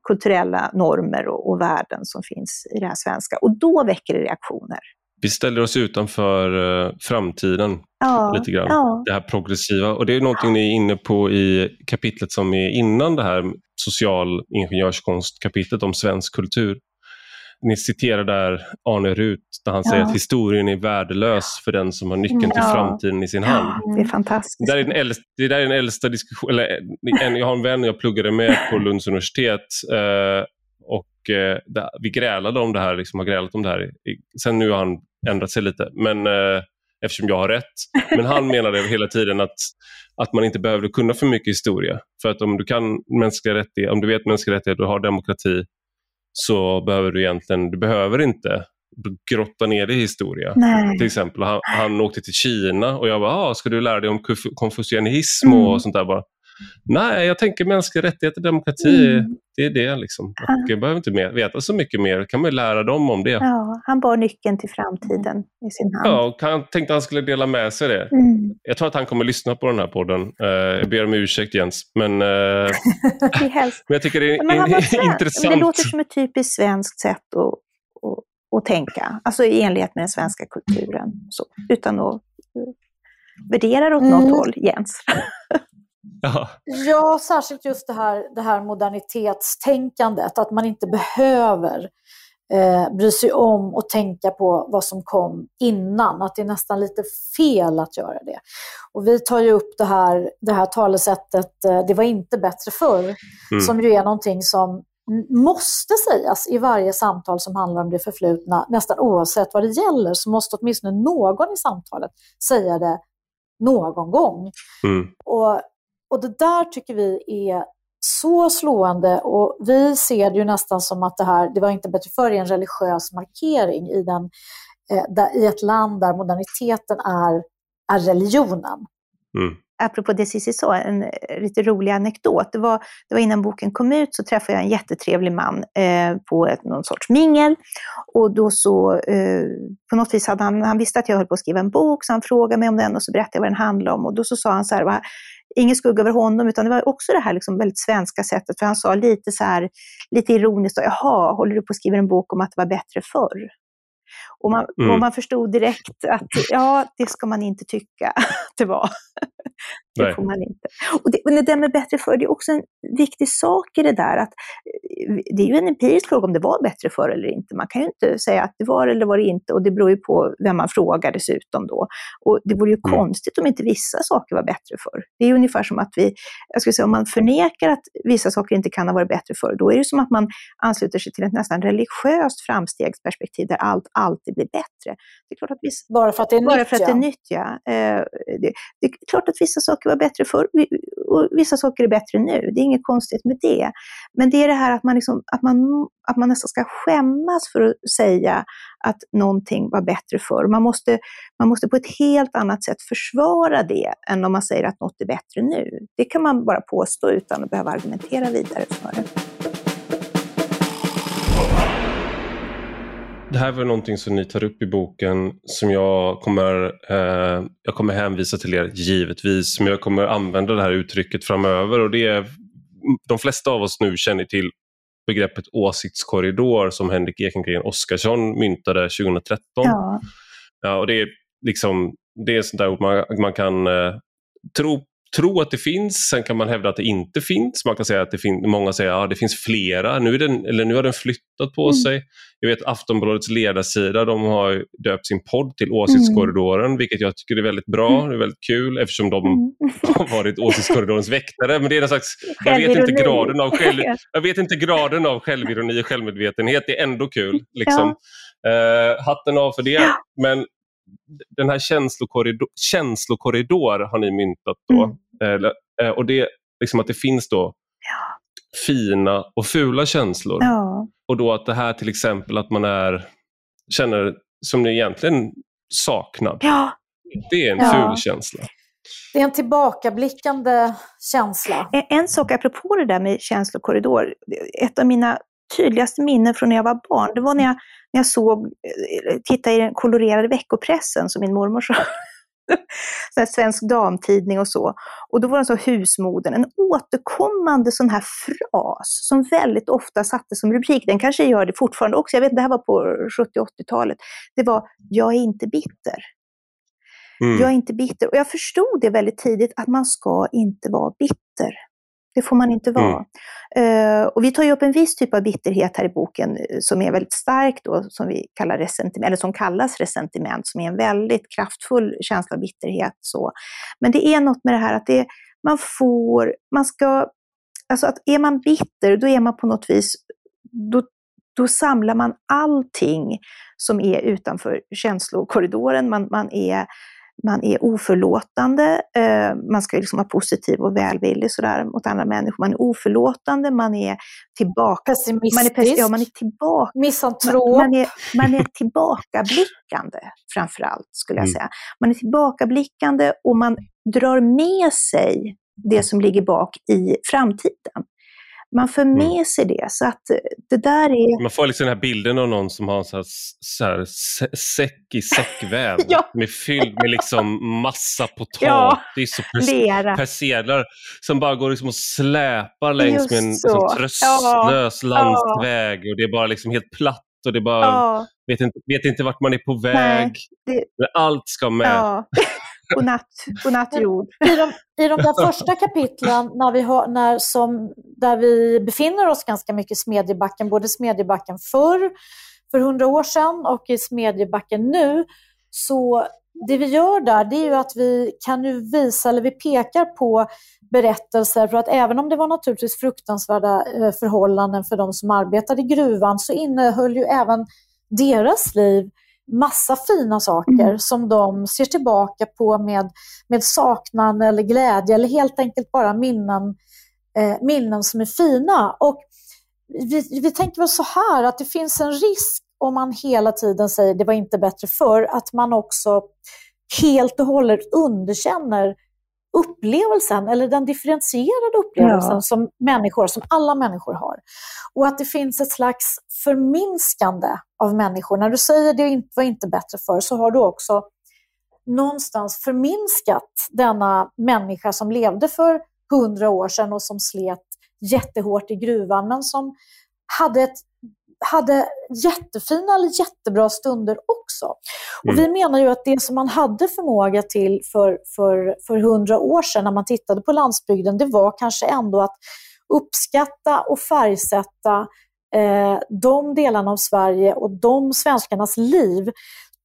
kulturella normer och, och värden som finns i det här svenska. Och då väcker det reaktioner. Vi ställer oss utanför uh, framtiden ja, lite grann. Ja. Det här progressiva. Och det är någonting ni är inne på i kapitlet som är innan det här social ingenjörskonst-kapitlet om svensk kultur. Ni citerar där Arne Rut där han ja. säger att historien är värdelös för den som har nyckeln till framtiden i sin hand. Det är fantastiskt. Det, där är den äldsta, det där är den äldsta diskussionen, jag har en vän jag pluggade med på Lunds universitet eh, och eh, vi grälade om det här, liksom har grälat om det här. Sen nu har han ändrat sig lite, men eh, eftersom jag har rätt. Men han [LAUGHS] menade hela tiden att, att man inte behövde kunna för mycket historia. För att om du kan mänskliga rättigheter, om du vet mänskliga rättigheter och har demokrati så behöver du egentligen, du behöver inte grotta ner dig i historia. Nej. Till exempel, han, han åkte till Kina och jag bara, ah, ska du lära dig om konfucianism mm. och sånt där bara. Nej, jag tänker mänskliga rättigheter, demokrati, mm. det är det. Liksom. Och jag behöver inte mer, veta så mycket mer, kan man lära dem om det. Ja, han bar nyckeln till framtiden i sin hand. Ja, och han tänkte att han skulle dela med sig det. Mm. Jag tror att han kommer lyssna på den här podden. Uh, jag ber om ursäkt Jens, men, [LAUGHS] uh, men jag tycker det är men [LAUGHS] intressant. det låter som ett typiskt svenskt sätt att, att tänka, alltså i enlighet med den svenska kulturen, så, utan att värdera åt mm. något håll, Jens. [LAUGHS] Ja. ja, särskilt just det här, det här modernitetstänkandet, att man inte behöver eh, bry sig om och tänka på vad som kom innan, att det är nästan lite fel att göra det. Och vi tar ju upp det här, det här talesättet, eh, det var inte bättre förr, Mm. som ju är någonting som måste sägas i varje samtal som handlar om det förflutna, nästan oavsett vad det gäller, så måste åtminstone någon i samtalet säga det någon gång. Mm. Och, och det där tycker vi är så slående och vi ser det ju nästan som att det här, det var inte bättre förr, är en religiös markering i, den, eh, där, i ett land där moderniteten är, är religionen. Mm. apropå det Cissi sa, en eh, lite rolig anekdot. Det var, det var innan boken kom ut så träffade jag en jättetrevlig man eh, på ett, någon sorts mingel. Och då så, eh, på något vis hade han, han visste att jag höll på att skriva en bok, så han frågade mig om den och så berättade jag vad den handlade om. Och då så sa han så här, ingen skugga över honom, utan det var också det här liksom väldigt svenska sättet, för han sa lite så här, lite ironiskt, jaha, håller du på att skriva en bok om att det var bättre förr? Och man, Mm. och man förstod direkt att ja, det ska man inte tycka [LAUGHS] att det var. Det Nej. får man inte. Och det, och det med bättre förr, det är också en viktig sak i det där att eh, det är ju en empirisk fråga om det var bättre förr eller inte. Man kan ju inte säga att det var eller var det inte och det beror ju på vem man frågar dessutom då. Och det vore ju Mm. konstigt om inte vissa saker var bättre förr. Det är ju ungefär som att vi, jag skulle säga om man förnekar att vissa saker inte kan ha varit bättre förr, då är det som att man ansluter sig till ett nästan religiöst framstegsperspektiv där allt alltid blir bättre. Det är klart att vissa, Bara för att det är bara nytt. för att ja. det är nytt, ja. Eh, det, det är klart att vissa saker var bättre förr och vissa saker är bättre nu. Det är inget konstigt med det. Men det är det här att man, liksom, att man, att man nästan ska skämmas för att säga att någonting var bättre förr. Man måste, man måste på ett helt annat sätt försvara det än om man säger att något är bättre nu. Det kan man bara påstå utan att behöva argumentera vidare för det. Det här var någonting som ni tar upp i boken som jag kommer, eh, jag kommer hänvisa till er givetvis, men jag kommer använda det här uttrycket framöver och det är, de flesta av oss nu känner till begreppet åsiktskorridor som Henrik Ekengren Oskarsson myntade 2013. Ja, Ja, och det är liksom det är sånt där ord man, man kan eh, tro, tro att det finns, sen kan man hävda att det inte finns. Man kan säga att det finns, många säger att ja, det finns flera, nu, är den, eller nu har den flyttat på Mm. sig. Jag vet Aftonbladets ledarsida, de har döpt sin podd till Åsiktskorridoren, vilket jag tycker är väldigt bra, Mm. det är väldigt kul eftersom de Mm. [LAUGHS] har varit Åsiktskorridorens väktare. Men det är någon slags, [LAUGHS] jag vet inte graden av själv, [LAUGHS] jag vet inte graden av självironi och självmedvetenhet. Det är ändå kul. Liksom. Eh, hatten av för det. Ja. Men den här känslokorridor, känslokorridor har ni myntat då. Mm. Eller, eh, och det liksom att det finns då fina och fula känslor. Ja. Och då att det här till exempel att man är känner som ni egentligen saknad. ja, Det är en Ja. ful känsla. Det är en tillbakablickande känsla. En, en sak apropå det där med känslokorridor. Ett av mina tydligaste minnen från när jag var barn, det var när jag, när jag såg, eh, tittade i den kolorerade veckopressen som min mormor sa. [LAUGHS] sån svensk damtidning och så. Och då var det så husmodern, en återkommande sån här fras som väldigt ofta sattes som rubrik. Den kanske gör det fortfarande också, jag vet det här var på 70-80-talet. Det var “Jag är inte bitter”. Mm. Jag är inte bitter. Och jag förstod det väldigt tidigt att man ska inte vara bitter. Det får man inte vara. Eh, och vi tar ju upp en viss typ av bitterhet här i boken eh, som är väldigt stark då, som vi kallar resentiment, eller som kallas resentiment, som är en väldigt kraftfull känsla av bitterhet. Så. Men det är något med det här att det, man får, man ska, alltså att är man bitter, då är man på något vis, då, då samlar man allting som är utanför känslokorridoren. Man, man, är, man är oförlåtande, eh, man ska liksom vara positiv och välvillig sådär mot andra människor. Man är oförlåtande, man är tillbaka... Man är, Pessimistisk, pes- ja, man är tillbaka misantrop. man, är, man är tillbakablickande framför allt, skulle jag Mm. säga. Man är tillbakablickande och man drar med sig det som ligger bak i framtiden. Man för Mm. med sig det, så att eh, det där är... Man får liksom den här bilden av någon som har en så här, så här sä- säck i säckväv [LAUGHS] Ja. med fylld med liksom massa Ja. potatis och pers- Lera. persedlar som bara går liksom och släpar längs Just med en liksom, tröstlös Ja. landsväg och det är bara liksom helt platt och det bara, Ja, vet, inte, vet inte vart man är på väg. det- Men allt ska med. ja. [LAUGHS] Godnatt, godnatt jord. I de, I de där första [LAUGHS] kapitlen när vi har, när som, där vi befinner oss ganska mycket i Smedjebacken, både Smedjebacken förr, för hundra år sedan och i Smedjebacken nu, så det vi gör där det är ju att vi kan ju visa, eller vi pekar på berättelser, för att även om det var naturligtvis fruktansvärda eh, förhållanden för de som arbetade i gruvan så innehöll ju även deras liv massa fina saker mm. som de ser tillbaka på med, med saknad eller glädje eller helt enkelt bara minnen, eh, minnen som är fina. Och vi, vi tänker väl så här att det finns en risk om man hela tiden säger det var inte bättre förr, att man också helt och hållet underkänner upplevelsen eller den differentierade upplevelsen ja. som människor, som alla människor har. Och att det finns ett slags förminskande av människor. När du säger det var inte bättre förr så har du också någonstans förminskat denna människa som levde för hundra år sedan och som slet jättehårt i gruvan men som hade ett hade jättefina eller jättebra stunder också. Och mm. Vi menar ju att det som man hade förmåga till för, för, för hundra år sedan när man tittade på landsbygden, det var kanske ändå att uppskatta och färgsätta eh, de delarna av Sverige och de svenskarnas liv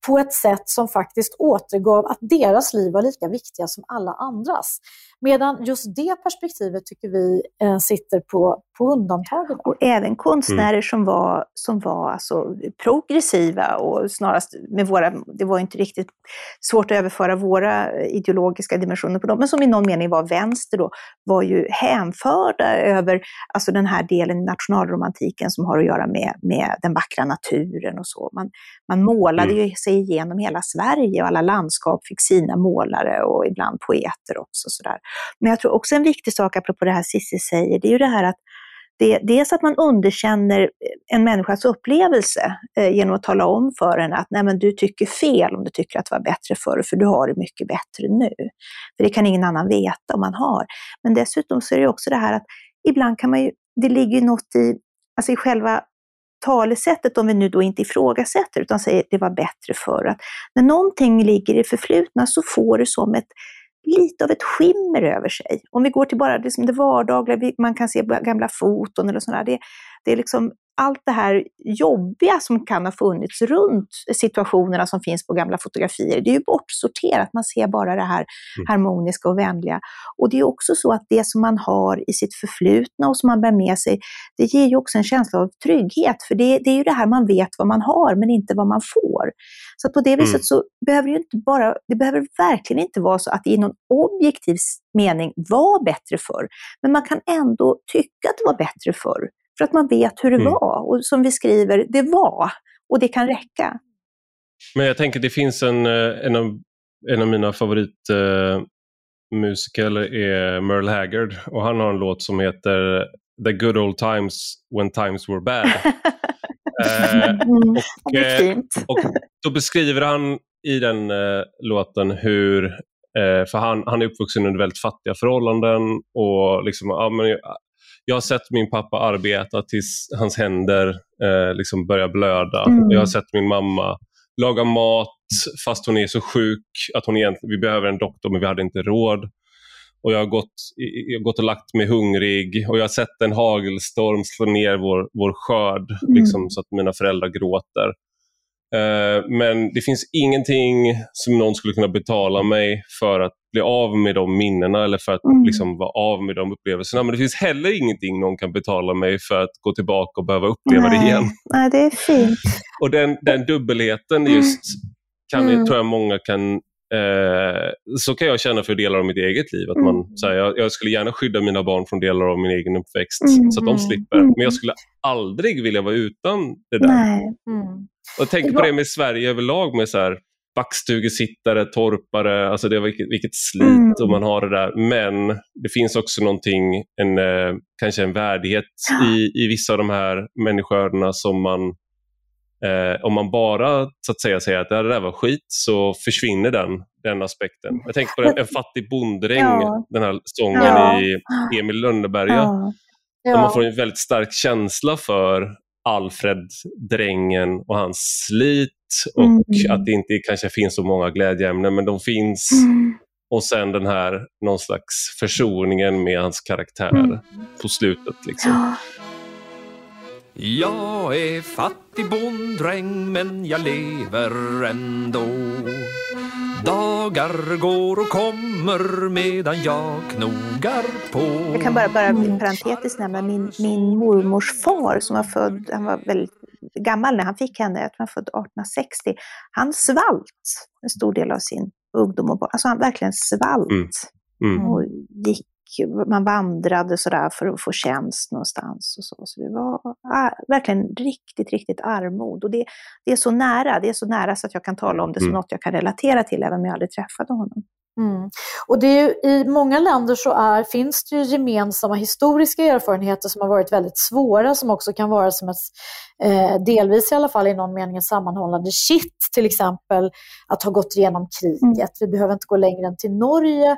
på ett sätt som faktiskt återgav att deras liv var lika viktiga som alla andras. Medan just det perspektivet tycker vi eh, sitter på, på undantag idag. Och även konstnärer mm. som var, som var alltså progressiva och snarast med våra, det var inte riktigt svårt att överföra våra ideologiska dimensioner på dem, men som i någon mening var vänster då, var ju hänförda över alltså den här delen i nationalromantiken som har att göra med, med den vackra naturen och så. Man, man målade mm. ju sig igenom hela Sverige och alla landskap fick sina målare och ibland poeter också. Sådär. Men jag tror också en viktig sak, apropå det här Cissi säger, det är ju det här att det, dels att man underkänner eh, en människas upplevelse eh, genom att tala om för henne att nej men du tycker fel om du tycker att det var bättre förr, för du har det mycket bättre nu. För det kan ingen annan veta om man har. Men dessutom så är det också det här att ibland kan man ju, det ligger ju något i, alltså i själva talesättet, om vi nu då inte ifrågasätter utan säger det var bättre förr, att när någonting ligger i förflutna så får det som ett lite av ett skimmer över sig. Om vi går till bara liksom det vardagliga, man kan se gamla foton eller sådär, det, det är liksom allt det här jobbiga som kan ha funnits runt situationerna som finns på gamla fotografier, det är ju bortsorterat. Man ser bara det här mm. harmoniska och vänliga. Och det är också så att det som man har i sitt förflutna och som man bär med sig, det ger ju också en känsla av trygghet. För det, det är ju det här man vet vad man har, men inte vad man får. Så på det viset mm. så behöver det inte bara, det behöver verkligen inte vara så att det i någon objektiv mening var bättre förr. Men man kan ändå tycka att det var bättre förr. För att man vet hur det mm. var. Och som vi skriver, det var. Och det kan räcka. Men jag tänker det finns en, eh, en, av, en av mina favoritmusiker uh, är Merle Haggard. Och han har en låt som heter The good old times when times were bad. uh, [LAUGHS] och, uh, och då beskriver han i den låten hur för han, han är uppvuxen under väldigt fattiga förhållanden och liksom, ja, men jag har sett min pappa arbeta tills hans händer eh, liksom börjar blöda. Mm. Jag har sett min mamma laga mat fast hon är så sjuk att hon egentligen, vi behöver en doktor men vi hade inte råd. Och jag har gått, jag har gått och lagt mig hungrig och jag har sett en hagelstorm slå ner vår, vår skörd mm. liksom, så att mina föräldrar gråter. Eh, men det finns ingenting som någon skulle kunna betala mig för att bli av med de minnena eller för att mm. liksom, vara av med de upplevelserna. Men det finns heller ingenting någon kan betala mig för att gå tillbaka och behöva uppleva Nej. det igen. Nej, det är fint. Och den, den dubbelheten just kan, mm. tror jag många kan Eh, så kan jag känna för delar av mitt eget liv. Att man, mm. så här, jag, jag, skulle gärna skydda mina barn från delar av min egen uppväxt mm. så att de slipper. Mm. Men jag skulle aldrig vilja vara utan det där. Mm. Och tänk på det med Sverige överlag med så här, backstugesittare, torpare, alltså det, vilket, vilket slit mm. och man har det där. Men det finns också någonting, en, eh, kanske en värdighet i, i vissa av de här människoödena som man Eh, om man bara så att säga säger att det där var skit så försvinner den, den aspekten. Jag tänker på en, en fattig bonddräng, ja. den här sången ja. i Emil Lönneberga. Ja. Där man får en väldigt stark känsla för Alfred, drängen och hans slit och mm. att det inte kanske finns så många glädjeämnen men de finns. Mm. Och sen den här någon slags försoningen med hans karaktär mm. på slutet. Liksom. Jag är fattig bonddräng men jag lever ändå Dagar går och kommer medan jag knogar på. Jag kan bara, bara parentetiskt nämna min, min mormors far som var född, han var väldigt gammal när han fick henne, jag tror han var född 1860. Han svalt en stor del av sin ungdom och Alltså han verkligen svalt. Mm. Mm. Och gick man vandrade sådär för att få tjänst någonstans. Och så. så det var ah, verkligen riktigt, riktigt armod. Och det, det, är så nära, det är så nära så att jag kan tala om det som mm. något jag kan relatera till, även om jag aldrig träffade honom. Mm. Och det är ju, I många länder så är, finns det ju gemensamma historiska erfarenheter som har varit väldigt svåra, som också kan vara som ett, eh, delvis i alla fall i någon mening, ett sammanhållande kitt. Till exempel att ha gått igenom kriget. Mm. Vi behöver inte gå längre än till Norge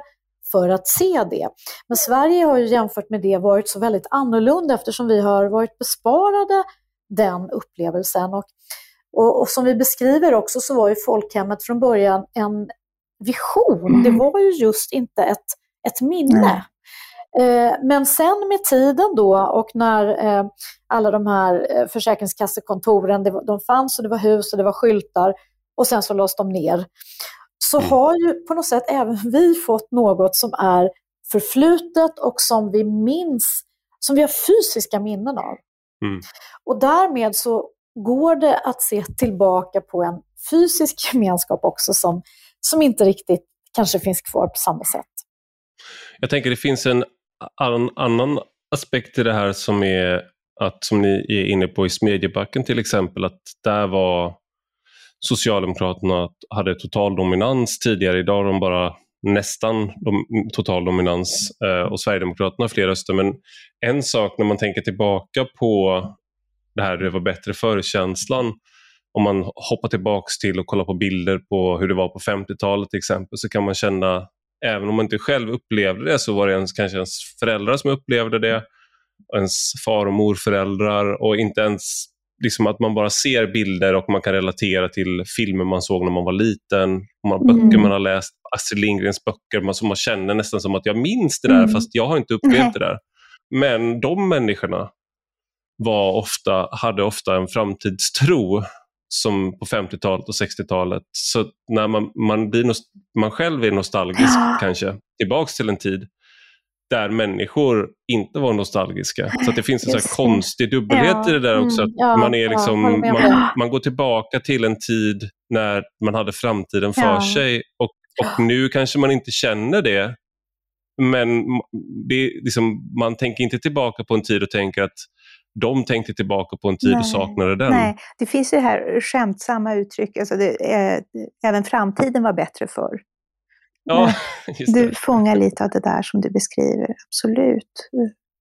för att se det. Men Sverige har ju jämfört med det varit så väldigt annorlunda eftersom vi har varit besparade den upplevelsen. Och, och, och som vi beskriver också så var ju folkhemmet från början en vision. Mm. Det var ju just inte ett, ett minne. Eh, men sen med tiden då och när eh, alla de här eh, försäkringskassekontoren, det de fanns och det var hus och det var skyltar och sen så lades de ner så mm. har ju på något sätt även vi fått något som är förflutet och som vi minns, som vi har fysiska minnen av. Mm. Och därmed så går det att se tillbaka på en fysisk [LAUGHS] gemenskap också som, som inte riktigt kanske finns kvar på samma sätt. Jag tänker det finns en annan aspekt till det här som är att, som ni är inne på i Smedjebacken till exempel, att där var Socialdemokraterna hade total dominans tidigare. Idag har de bara nästan total dominans eh, och Sverigedemokraterna har fler röster. Men en sak när man tänker tillbaka på det här det var bättre förkänslan om man hoppar tillbaks till och kollar på bilder på hur det var på 50-talet till exempel så kan man känna, även om man inte själv upplevde det så var det ens, kanske ens föräldrar som upplevde det, ens far och morföräldrar och inte ens liksom att man bara ser bilder och man kan relatera till filmer man såg när man var liten, man, mm. böcker man har läst, Astrid Lindgrens böcker, man, som man känner nästan som att jag minns det där mm. fast jag har inte upplevt Nej. det där. Men de människorna var ofta, hade ofta en framtidstro som på 50-talet och 60-talet. Så när man, man, blir man själv är nostalgisk kanske, tillbaks till en tid där människor inte var nostalgiska. Så det finns en så konstig dubbelhet ja. i det där också. Att mm. ja, man, är liksom, man, man, går tillbaka till en tid när man hade framtiden för sig och, och nu kanske man inte känner det. Men det liksom, man tänker inte tillbaka på en tid och tänker att de tänkte tillbaka på en tid nej, och saknade den. Nej, det finns ju här skämtsamma uttryck, alltså det, eh, även framtiden var bättre förr. Ja, [LAUGHS] du fångar lite av det där som du beskriver, absolut.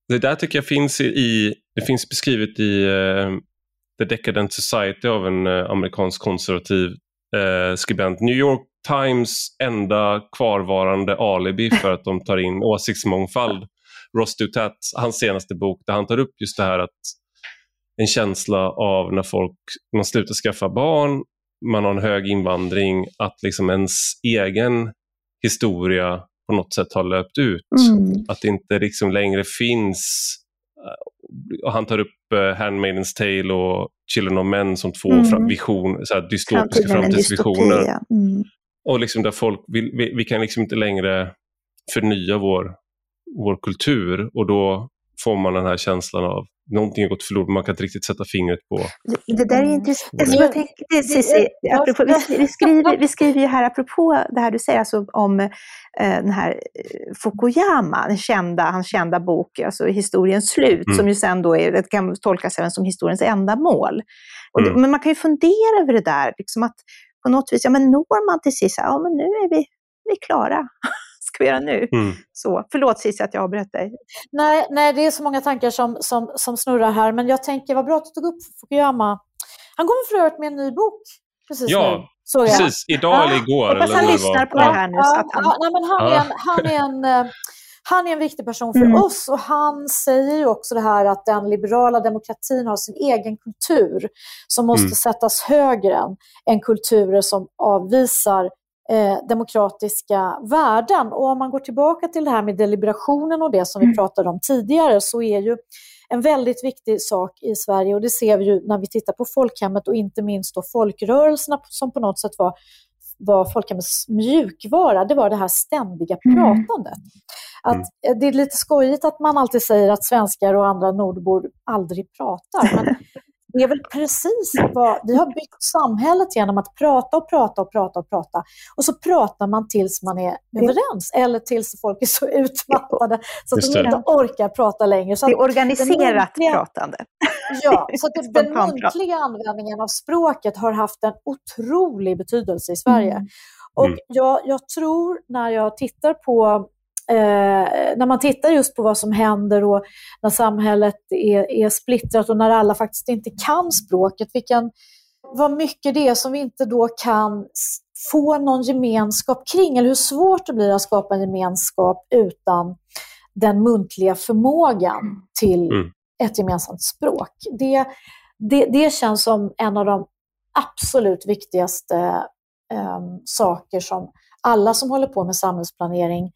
Det där tycker jag finns i, det finns beskrivet i uh, The Decadent Society av en uh, amerikansk konservativ uh, skribent. New York Times enda kvarvarande alibi för att de tar in [LAUGHS] åsiktsmångfald. Ross Dutat, hans senaste bok, där han tar upp just det här att en känsla av när folk, man slutar skaffa barn, man har en hög invandring, att liksom ens egen historia på något sätt har löpt ut. Mm. Att det inte liksom längre finns och han tar upp uh, Handmaidens Tale och Children of Men som två mm. vision, så här, dystopiska framtidsvisioner. Mm. Och liksom där folk, vi, vi, vi, kan liksom inte längre förnya vår, vår kultur och då får man den här känslan av någonting har gått förlorat, man kan inte riktigt sätta fingret på. Det, det där är intressant. Jag tänkte, Cissi, apropå, vi, vi, skriver, vi skriver ju här, apropå det här du säger, alltså om eh, den här eh, Fukuyama, den kända, hans kända bok, alltså Historiens slut, mm. som ju sen då är, det kan tolkas även som historiens enda mål. Mm. men man kan ju fundera över det där, liksom att på något vis, ja men når man till sist, ja men nu är vi, vi är klara ska vi göra nu? Mm. Så, förlåt Cissi att jag avbröt dig. Nej, nej, det är så många tankar som, som, som snurrar här, men jag tänker vad bra att du tog upp Fukuyama. Han kommer för övrigt med en ny bok precis ja. nu. Så precis, idag ja. eller igår. Hoppas eller han lyssnar på det här nu. Så att han... Ja, men han, är en, han, är en, eh, han är en viktig person för mm. oss och han säger ju också det här att den liberala demokratin har sin egen kultur som måste mm. sättas högre än kulturer som avvisar eh, demokratiska värden. Och om man går tillbaka till det här med deliberationen och det som vi mm. pratade om tidigare så är ju en väldigt viktig sak i Sverige och det ser vi ju när vi tittar på folkhemmet och inte minst då folkrörelserna som på något sätt var var folkhemmets mjukvara, det var det här ständiga pratandet. Att, mm. Det är lite skojigt att man alltid säger att svenskar och andra nordbor aldrig pratar, men [LAUGHS] det är väl precis vad vi har byggt samhället genom att prata och prata och prata och prata. Och så pratar man tills man är överens eller tills folk är så utmattade så att de inte orkar prata längre. Så det är organiserat muntliga, pratande. Ja, [LAUGHS] så att den muntliga användningen av språket har haft en otrolig betydelse i Sverige. Mm. Och mm. jag, jag tror när jag tittar på Eh, när man tittar just på vad som händer och när samhället är, är splittrat och när alla faktiskt inte kan språket, vilken, vad mycket det är som vi inte då kan få någon gemenskap kring, eller hur svårt det blir att skapa en gemenskap utan den muntliga förmågan till mm. ett gemensamt språk. Det, det, det känns som en av de absolut viktigaste eh, saker som alla som håller på med samhällsplanering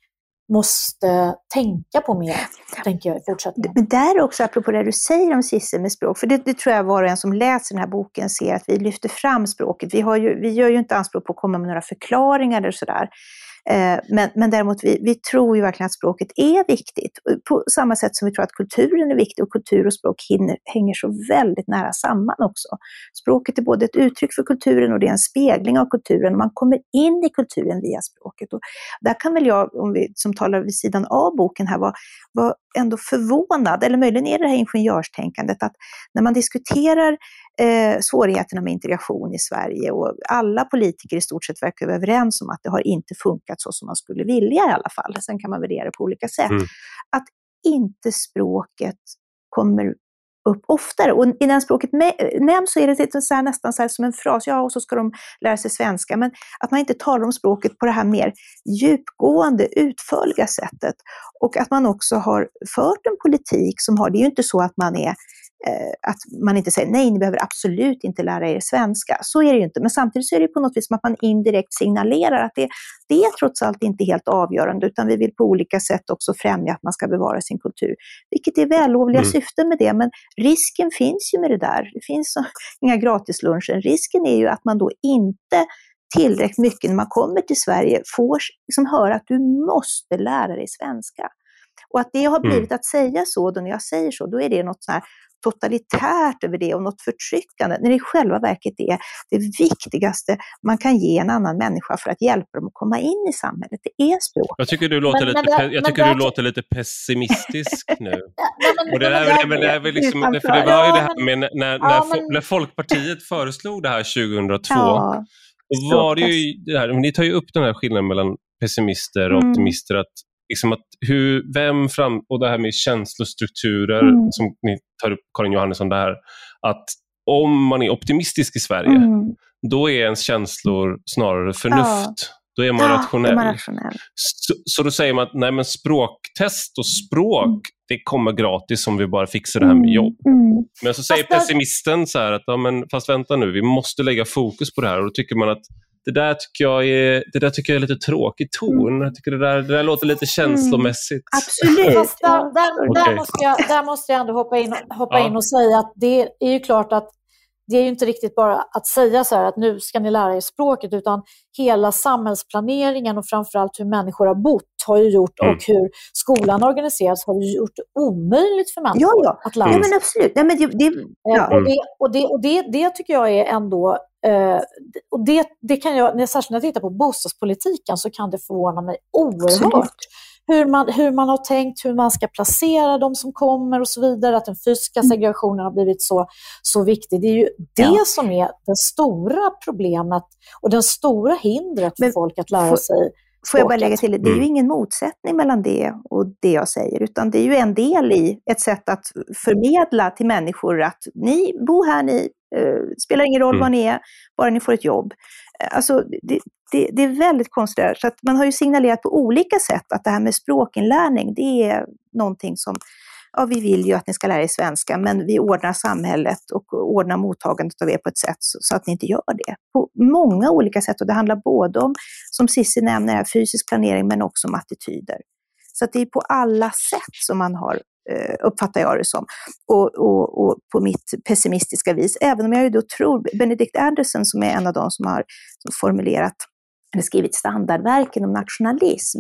måste tänka på mer, tänker jag i fortsättningen. Men där också, apropå det du säger om Cissi med språk, för det, det, tror jag var och en som läser den här boken ser att vi lyfter fram språket. Vi, har ju, vi gör ju inte anspråk på att komma med några förklaringar eller sådär. Eh, men, men däremot, vi, vi tror ju verkligen att språket är viktigt. På samma sätt som vi tror att kulturen är viktig och kultur och språk hinner, hänger så väldigt nära samman också. Språket är både ett uttryck för kulturen och det är en spegling av kulturen. Man kommer in i kulturen via språket. Och där kan väl jag, om vi som talar vid sidan av boken här, vara, var ändå förvånad, eller möjligen är det här ingenjörstänkandet, att när man diskuterar eh, svårigheterna med integration i Sverige och alla politiker i stort sett verkar vara överens om att det har inte funkat så som man skulle vilja i alla fall. Sen kan man värdera det på olika sätt. Mm. Att inte språket kommer upp oftare. Och innan språket nämns så är det så här, nästan så som en fras, ja och så ska de lära sig svenska, men att man inte talar om språket på det här mer djupgående, utförliga sättet. Och att man också har fört en politik som har, det är ju inte så att man är att man inte säger nej, ni behöver absolut inte lära er svenska. Så är det ju inte, men samtidigt så är det på något vis som att man indirekt signalerar att det, det är trots allt inte helt avgörande, utan vi vill på olika sätt också främja att man ska bevara sin kultur. Vilket är vällovliga mm. syften med det, men risken finns ju med det där. Det finns [LAUGHS] inga gratisluncher. Risken är ju att man då inte tillräckligt mycket när man kommer till Sverige får liksom höra att du måste lära dig svenska. Och att det har mm. blivit att säga så, då när jag säger så, då är det något så här totalitärt över det och något förtryckande, när det i själva verket är det viktigaste man kan ge en annan människa för att hjälpa dem att komma in i samhället. Det är språk. Jag tycker du låter, men, lite, men jag tycker du låter lite pessimistisk nu. [LAUGHS] och det, där, men, det, är väl liksom, för det var ju det här med när, när, när, när Folkpartiet föreslog det här [LAUGHS] 2002, ja, var det ju det här, ni tar ju upp den här skillnaden mellan pessimister och mm. optimister, att liksom att hur, vem fram, och det här med känslostrukturer mm. som ni tar upp Karin Johannesson där, att om man är optimistisk i Sverige, mm. då är ens känslor snarare förnuft. Ja. Då är man ja, rationell. Är man rationell. Så, så, då säger man att nej, men språktest och språk, mm. det kommer gratis om vi bara fixar det här med mm. jobb. Mm. Men så säger fast pessimisten så här att, ja, men, fast vänta nu, vi måste lägga fokus på det här. Och då tycker man att det där tycker jag är, det där tycker jag är lite tråkig ton. Mm. Jag tycker det där, det där låter lite känslomässigt. Mm. Absolut. Fast där, där, okay. där, måste jag, där måste jag ändå hoppa in, hoppa ja. in och säga att det är ju klart att det är ju inte riktigt bara att säga så här att nu ska ni lära er språket, utan hela samhällsplaneringen och framförallt hur människor har bott har ju gjort, mm. och hur skolan organiseras har ju gjort det omöjligt för människor ja, ja. att lära sig. Ja, men absolut. Nej, men det, det, ja. och, det, och, det, och det, det tycker jag är ändå Uh, och det, det kan jag, särskilt när jag tittar på bostadspolitiken så kan det förvåna mig oerhört. Hur man, hur man har tänkt, hur man ska placera de som kommer och så vidare. Att den fysiska mm. segregationen har blivit så, så viktig. Det är ju det ja. som är det stora problemet och det stora hindret för Men, folk att lära sig Får jag bara lägga till, det är ju mm. ingen motsättning mellan det och det jag säger, utan det är ju en del i ett sätt att förmedla till människor att ni, bo här ni, eh, spelar ingen roll mm. var ni är, bara ni får ett jobb. Eh, alltså, det, det, det, är väldigt konstigt. Så att man har ju signalerat på olika sätt att det här med språkinlärning, det är någonting som ja, vi vill ju att ni ska lära er svenska, men vi ordnar samhället och ordnar mottagandet av er på ett sätt så, så att ni inte gör det. På många olika sätt och det handlar både om, som Cissi nämner, fysisk planering men också om attityder. Så att det är på alla sätt som man har eh, uppfattar jag det som, och, och, och, på mitt pessimistiska vis. Även om jag ju då tror, Benedict Anderson som är en av de som har som formulerat eller skrivit standardverken om nationalism.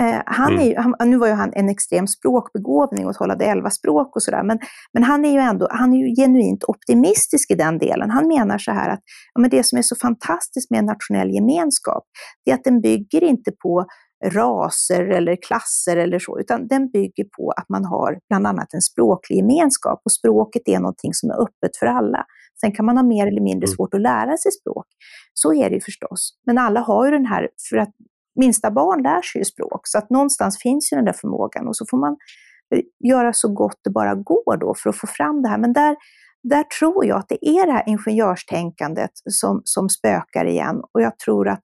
Eh, han är ju, han, nu var ju han en extrem språkbegåvning och talade elva språk och sådär, men, men han är ju ändå han är ju genuint optimistisk i den delen. Han menar så här att ja, men det som är så fantastiskt med en nationell gemenskap, det är att den bygger inte på raser eller klasser eller så, utan den bygger på att man har bland annat en språklig gemenskap och språket är någonting som är öppet för alla. Sen kan man ha mer eller mindre mm. svårt att lära sig språk. Så är det ju förstås. Men alla har ju den här, för att minsta barn lär sig ju språk, så att någonstans finns ju den där förmågan och så får man eh, göra så gott det bara går då för att få fram det här. Men där, där tror jag att det är det här ingenjörstänkandet som, som spökar igen och jag tror att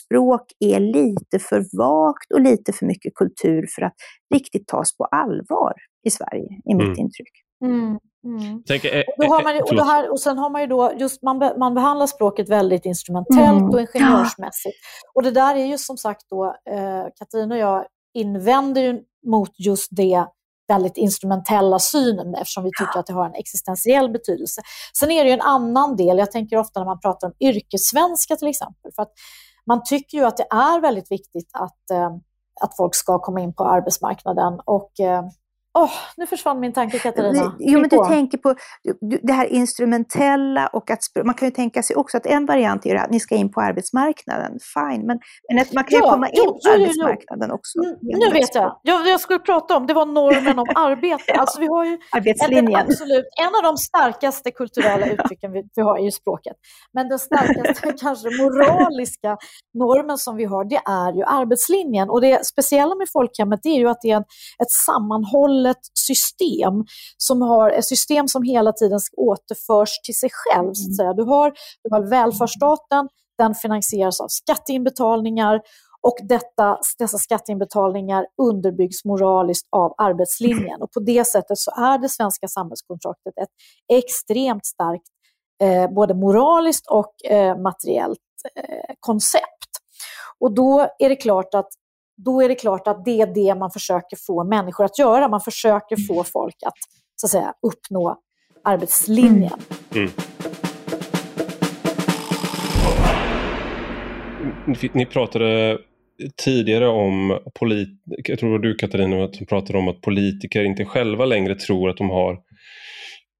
språk är lite för vagt och lite för mycket kultur för att riktigt tas på allvar i Sverige, i mitt mm. intryck. Mm. Mm. Tänk, eh, och, då har man, och, här, och sen har man ju då, just man, be, man behandlar språket väldigt instrumentellt mm. och ingenjörsmässigt. Ja. Och det där är ju som sagt då, eh, Katrin och jag invänder ju mot just det väldigt instrumentella synen eftersom vi tycker att det har en existentiell betydelse. Sen är det ju en annan del, jag tänker ofta när man pratar om yrkessvenska till exempel, för att man tycker ju att det är väldigt viktigt att, eh, att folk ska komma in på arbetsmarknaden och eh, Oh, nu försvann min tanke Katarina. Jo, men du tänker på det här instrumentella och att man kan ju tänka sig också att en variant är att ni ska in på arbetsmarknaden, fine, men, men att man kan ja, ju komma in jo, på arbetsmarknaden jo. också. Nu vet jag. jag. Jag skulle prata om, det var normen om [LAUGHS] arbete. ja. Alltså vi har ju Arbetslinjen. En, absolut, en av de starkaste kulturella [LAUGHS] uttrycken vi, vi har är ju språket. Men den starkaste [LAUGHS] kanske moraliska normen som vi har, det är ju arbetslinjen. Och det speciella med folkhemmet är ju att det är ett sammanhåll sammanhållet system som har ett system som hela tiden återförs till sig själv. Så att säga. Du, har, du har välfärdsstaten, den finansieras av skatteinbetalningar och detta, dessa skatteinbetalningar underbyggs moraliskt av arbetslinjen. Och på det sättet så är det svenska samhällskontraktet ett extremt starkt eh, både moraliskt och eh, materiellt eh, koncept. Och då är det klart att då är det klart att det är det man försöker få människor att göra. Man försöker få folk att, så att säga, uppnå arbetslinjen. Mm. Ni pratade tidigare om, polit jag tror det var du Katarina, som pratade om att politiker inte själva längre tror att de har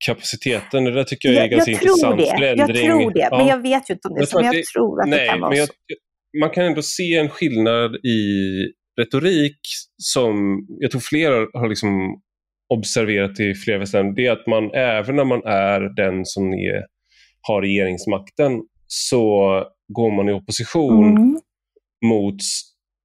kapaciteten. Det där tycker jag är jag, ganska jag intressant det. förändring. Jag tror det, ja. men jag vet ju inte om det, jag men jag det, tror att nej, det kan vara så man kan ändå se en skillnad i retorik som jag tror flera har liksom observerat i flera västländer. Det är att man även när man är den som är, har regeringsmakten så går man i opposition mm. mot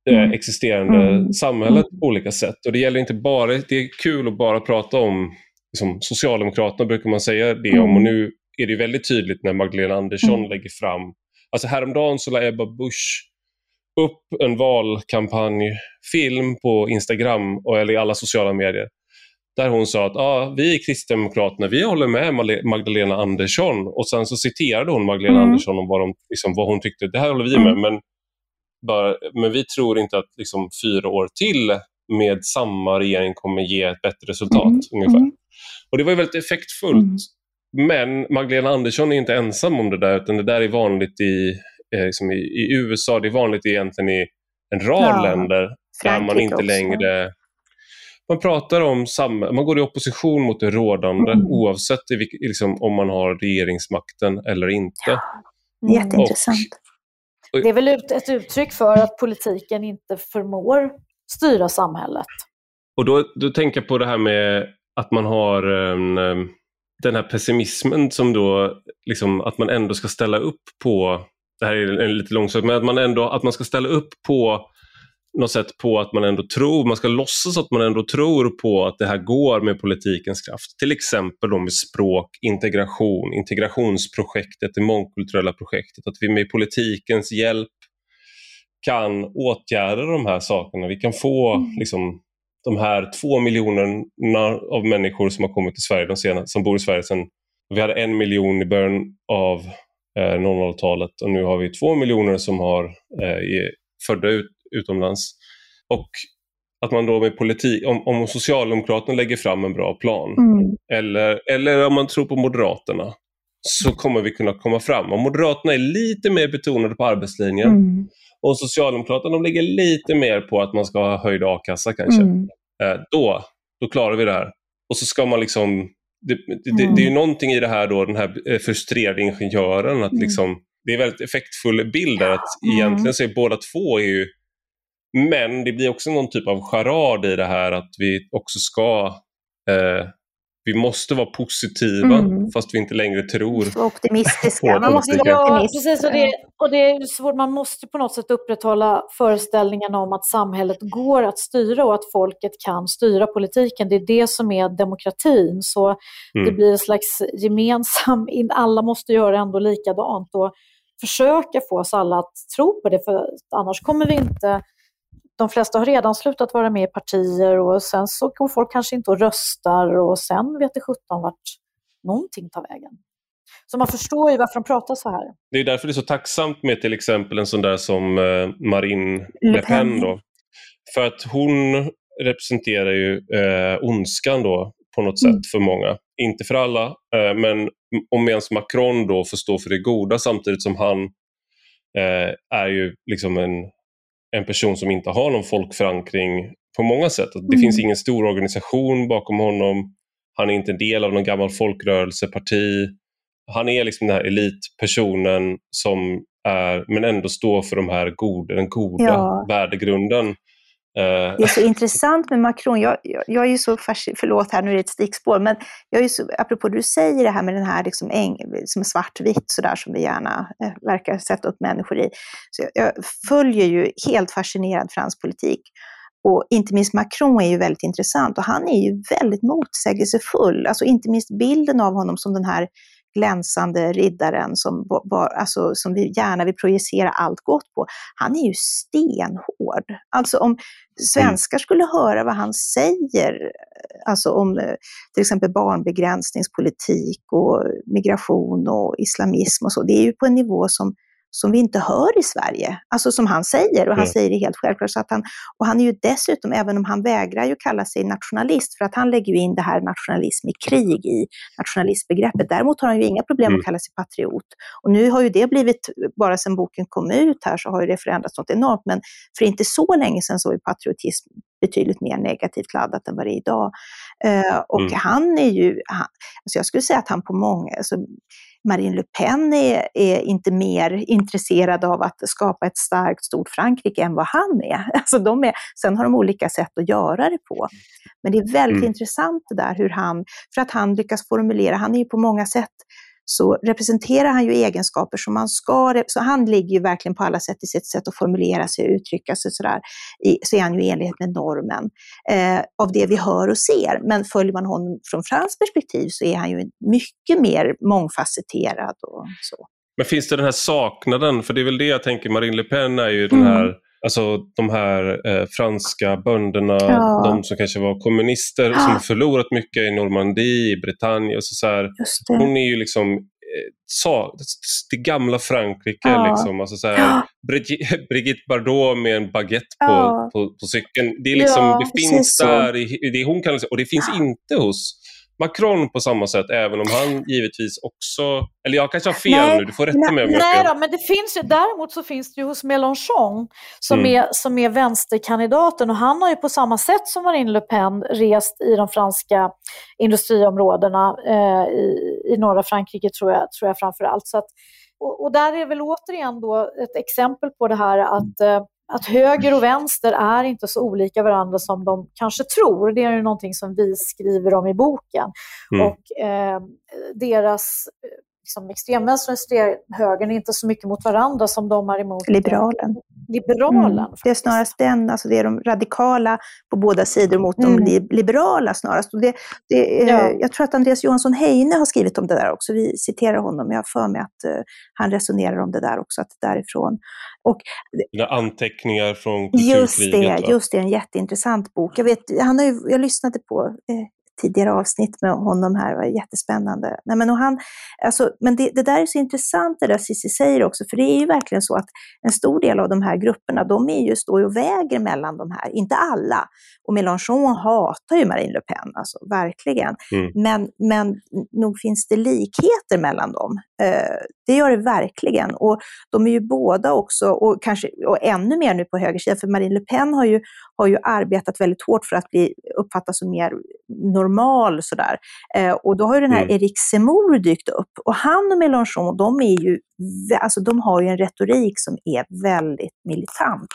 eh, mm. existerande mm. samhället på olika sätt. Och Det gäller inte bara, det är kul att bara prata om liksom, Socialdemokraterna brukar man säga det om och mm. nu är det väldigt tydligt när Magdalena Andersson mm. lägger fram Alltså häromdagen så la Ebba Busch upp en valkampanjfilm på Instagram och, eller i alla sociala medier. Där hon sa att ah, vi i Kristdemokraterna vi håller med Magdalena Andersson och sen så citerade hon Magdalena mm. Andersson om vad, de, liksom, vad hon tyckte. Det här håller vi med mm. men, bara, men vi tror inte att liksom, fyra år till med samma regering kommer ge ett bättre resultat. Mm. ungefär. Mm. Och Det var väldigt effektfullt. Men Magdalena Andersson är inte ensam om det där, utan det där är vanligt i, eh, liksom i, i, USA, det är vanligt egentligen i en rad ja, länder där man inte också. längre man pratar om samma, man går i opposition mot det rådande mm. oavsett i, liksom, om man har regeringsmakten eller inte. Ja, jätteintressant. Och, och, det är väl ett uttryck för att politiken inte förmår styra samhället. Och då, då tänker jag på det här med att man har en, den här pessimismen som då, liksom, att man ändå ska ställa upp på, det här är lite långsamt, men att man ändå att man ska ställa upp på något sätt på att man ändå tror, man ska låtsas att man ändå tror på att det här går med politikens kraft. Till exempel då med språk, integration, integrationsprojektet, det mångkulturella projektet. Att vi med politikens hjälp kan åtgärda de här sakerna. Vi kan få mm. liksom, de här två miljonerna av människor som har kommit till Sverige, de senaste, som bor i Sverige sedan vi hade en miljon i början av eh, 00-talet och nu har vi två miljoner som har eh, födda ut, utomlands. Och att man då med politik, om, om Socialdemokraterna lägger fram en bra plan mm. eller, eller om man tror på Moderaterna så kommer vi kunna komma fram. Om Moderaterna är lite mer betonade på arbetslinjen mm. Och Socialdemokraterna de ligger lite mer på att man ska ha höjd a-kassa kanske. Mm. Eh, då, då klarar vi det här. Och så ska man liksom, det, det, Mm. det är ju någonting i det här då, den här eh, frustrerade ingenjören, att Mm. liksom, det är en väldigt effektfull bild där, att egentligen så är båda två är ju, men det blir också någon typ av charad i det här att vi också ska, eh, vi måste vara positiva Mm. fast vi inte längre tror. Så optimistiska. [LAUGHS] Man måste vara Ja, precis. Och det, och det är svårt. Man måste på något sätt upprätthålla föreställningen om att samhället går att styra och att folket kan styra politiken. Det är det som är demokratin. Så det Mm. blir en slags gemensam, in- alla måste göra ändå likadant och försöka få oss alla att tro på det, för annars kommer vi inte de flesta har redan slutat vara med i partier och sen så går folk kanske inte och röstar och sen vet det sjutton vart någonting tar vägen. Så man förstår ju varför de pratar så här. Det är därför det är så tacksamt med till exempel en sån där som eh, Marine Le Pen. Då. För att hon representerar ju eh, ondskan då på något Mm. sätt för många. Inte för alla, eh, men om medan Macron då får stå för det goda samtidigt som han eh, är ju liksom en, en person som inte har någon folkförankring på många sätt. Att Det Mm. finns ingen stor organisation bakom honom. Han är inte en del av någon gammal folkrörelseparti. Han är liksom den här elitpersonen som är, men ändå står för de här goda, den goda Ja. värdegrunden. Eh, det är så intressant med Macron. Jag, jag, jag är ju så fascinerad, förlåt här nu är det ett stickspår, men jag är ju så, apropå det du säger det här med den här liksom äng, som är svartvitt sådär som vi gärna eh, verkar sätta upp människor i. Så jag, jag följer ju helt fascinerad fransk politik. Och inte minst Macron är ju väldigt intressant och han är ju väldigt motsägelsefull. Alltså inte minst bilden av honom som den här glänsande riddaren som, var, alltså, som vi gärna vill projicera allt gott på. Han är ju stenhård. Alltså om svenskar skulle höra vad han säger, alltså om eh, till exempel barnbegränsningspolitik och migration och islamism och så, det är ju på en nivå som som vi inte hör i Sverige. Alltså som han säger, och han Mm. säger det helt självklart. Så att han, och han är ju dessutom, även om han vägrar ju kalla sig nationalist, för att han lägger ju in det här nationalism i krig i nationalistbegreppet. Däremot har han ju inga problem Mm. att kalla sig patriot. Och nu har ju det blivit, bara sedan boken kom ut här, så har ju det förändrats något enormt. Men för inte så länge sedan så var ju patriotism betydligt mer negativt laddat än vad det är idag. Eh, och Mm. han är ju, han, alltså jag skulle säga att han på många, alltså Marine Le Pen är, är inte mer intresserad av att skapa ett starkt, stort Frankrike än vad han är. [LAUGHS] Alltså de är. Sen har de olika sätt att göra det på. Men det är väldigt Mm. intressant det där hur han, för att han lyckas formulera, han är ju på många sätt så representerar han ju egenskaper som man ska, så han ligger ju verkligen på alla sätt i sitt sätt att formulera sig och uttrycka sig sådär, i, så är han ju i enlighet med normen eh, av det vi hör och ser. Men följer man honom från franskt perspektiv så är han ju mycket mer mångfacetterad och så. Men finns det den här saknaden? För det är väl det jag tänker, Marine Le Pen är ju den Mm. Alltså de här eh, franska bönderna, Ja. de som kanske var kommunister, Ja. som har förlorat mycket i Normandie, i Bretagne. Och så, så här, hon är ju liksom eh, sa, det gamla Frankrike. Ja. Liksom, alltså så här. Brigitte, [LAUGHS] Brigitte Bardot med en baguette på, Ja. på, på cykeln. Det, är liksom, Ja, det finns där i det hon kallar sig, och det finns inte hos Macron på samma sätt, även om han givetvis också... Eller jag kanske har fel Nej, nu, du får rätta nej, mig om jag har Nej fel. då, men det finns ju, däremot så finns det ju hos Mélenchon som, Mm. är, som är vänsterkandidaten och han har ju på samma sätt som Marine Le Pen rest i de franska industriområdena eh, i, i norra Frankrike tror jag, tror jag framför allt. Så att, och, och där är väl återigen då ett exempel på det här att eh, att höger och vänster är inte så olika varandra som de kanske tror. Det är ju någonting som vi skriver om i boken. Mm. Och eh, deras liksom, extremvänster och är inte så mycket mot varandra som de är emot eh, Liberalen. liberalen. Mm. Det är snarast den, alltså det är de radikala på båda sidor mot Mm. de li- liberala snarast. Och det, det, är- Ja. Jag tror att Andreas Johansson Heine har skrivit om det där också. Vi citerar honom, jag har för mig att eh, han resonerar om det där också, att därifrån. Och Dina anteckningar från Just kulturkriget. det, va? just det, en jätteintressant bok. Jag, vet, han har ju, jag lyssnade på eh, tidigare avsnitt med honom här, det var jättespännande. Nej, men och han, alltså, men det, det där är så intressant det där Cissi säger också, för det är ju verkligen så att en stor del av de här grupperna, de är ju, står ju och väger mellan de här, inte alla. Och Mélenchon hatar ju Marine Le Pen, alltså verkligen. Mm. Men, men nog finns det likheter mellan dem, eh, Det gör det verkligen. Och de är ju båda också, och kanske och ännu mer nu på högersidan, för Marine Le Pen har ju, har ju arbetat väldigt hårt för att bli uppfattas som mer normal. Sådär. Eh, och då har ju den här mm. Eric Zemmour dykt upp. Och han och Mélenchon, de, är ju, alltså, de har ju en retorik som är väldigt militant.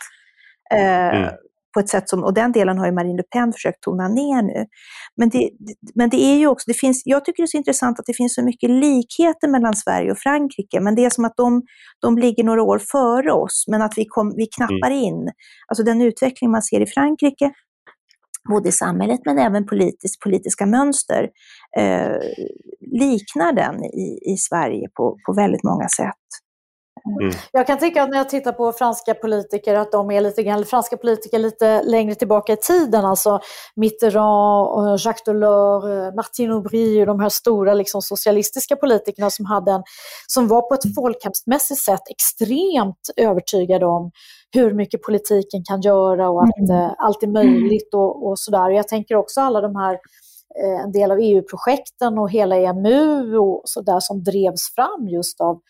Eh, mm på ett sätt som, och den delen har ju Marine Le Pen försökt tona ner nu. Men det, men det är ju också, det finns, jag tycker det är så intressant att det finns så mycket likheter mellan Sverige och Frankrike, men det är som att de, de ligger några år före oss, men att vi, kom, vi knappar mm. in. Alltså den utveckling man ser i Frankrike, både i samhället men även politiskt, politiska mönster, eh, liknar den i, i Sverige på, på väldigt många sätt. Mm. Jag kan tycka att när jag tittar på franska politiker att de är lite grann, franska politiker lite längre tillbaka i tiden, alltså Mitterrand, Jacques Delors, eh, Martin Aubry och de här stora liksom, socialistiska politikerna som, hade en, som var på ett folkhemsmässigt sätt extremt övertygade om hur mycket politiken kan göra och att mm. eh, allt är möjligt och, och sådär. Jag tänker också alla de här eh, en del av EU-projekten och hela EMU och sådär som drevs fram just av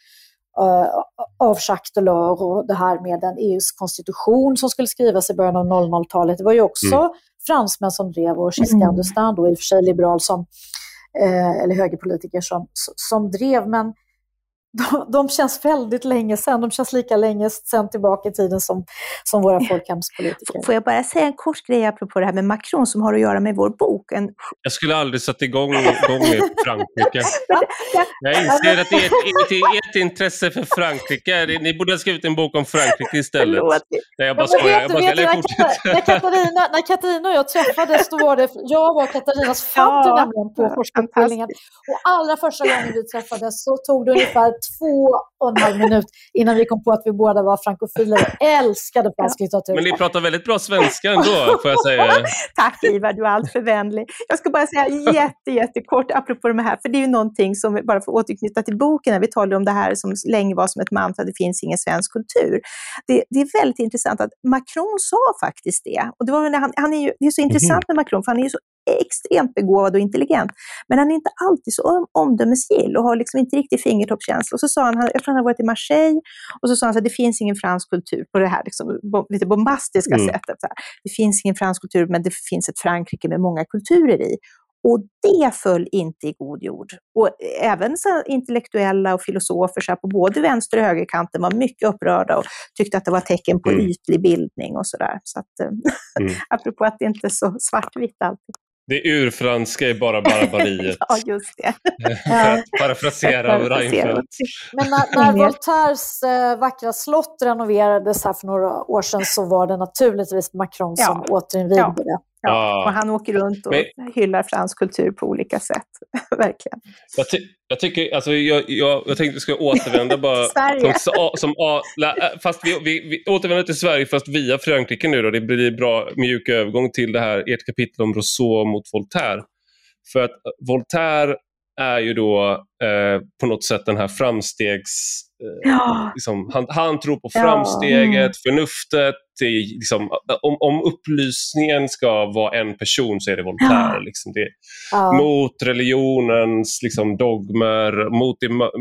av Jacques Delors och det här med en EUs konstitution som skulle skrivas i början av 00-talet. Det var ju också mm. fransmän som drev och Giscard mm. d'Estaing, då i och för sig liberal som, eh, eller högerpolitiker som, som drev. Men de, de känns väldigt länge sedan. De känns lika länge sedan tillbaka i tiden som, som våra folkhemspolitiker. Får jag bara säga en kort grej apropå det här med Macron som har att göra med vår bok? En... Jag skulle aldrig satt igång, igång med Frankrike. [LAUGHS] Jag inser att ert, ert, ert intresse för Frankrike, ni borde ha skrivit en bok om Frankrike istället. Nej, jag bara skojar. Jag bara, eller, när, Katarina, när Katarina och jag träffades, då var det, jag var Katarinas fadder ja, på forskarutbildningen. Och allra första gången vi träffades så tog det ungefär två och en halv minut innan vi kom på att vi båda var frankofiler och älskade fransk litteratur. Men ni pratar väldigt bra svenska ändå, får jag säga. [LAUGHS] Tack Ivar, du är alltför vänlig. Jag ska bara säga jätte, jättekort apropå det här, för det är ju någonting som, bara för att återknyta till boken, när vi talade om det här som länge var som ett mantra, det finns ingen svensk kultur. Det, det är väldigt intressant att Macron sa faktiskt det. Och det, var, han, han är ju, det är så intressant med Macron, för han är ju så extremt begåvad och intelligent. Men han är inte alltid så omdömesgill och har liksom inte riktigt fingertoppskänsla. Och så sa han, jag tror han har varit i Marseille, och så sa han att det finns ingen fransk kultur på det här liksom, lite bombastiska mm. sättet. Det finns ingen fransk kultur, men det finns ett Frankrike med många kulturer i. Och det föll inte i god jord. Och även så intellektuella och filosofer så på både vänster och högerkanten var mycket upprörda och tyckte att det var tecken på mm. ytlig bildning och sådär. Så att, eh, mm. [LAUGHS] apropå att det inte är så svartvitt alltid. Det urfranska är bara barbariet. [LAUGHS] ja, just det. [LAUGHS] För att parafrasera Reinfeldt. Men när, när Voltaires äh, vackra slott renoverades här för några år sedan så var det naturligtvis Macron som ja. återinvigde det. Ja, och han åker runt och Men, hyllar fransk kultur på olika sätt. [LAUGHS] Verkligen. Jag, ty jag, tycker, alltså, jag, jag, jag tänkte vi ska återvända bara. [LAUGHS] Sverige. Som, som, fast vi, vi, vi återvänder till Sverige fast via Frankrike nu. Då. Det blir bra mjuk övergång till det här, ert kapitel om Rousseau mot Voltaire. För att Voltaire är ju då eh, på något sätt den här framstegs... Ja. liksom, han, han, tror på framsteget, ja. förnuftet. Liksom, om, om upplysningen ska vara en person så är det Voltaire. Ja. Liksom, det, mot religionens liksom, dogmer, mot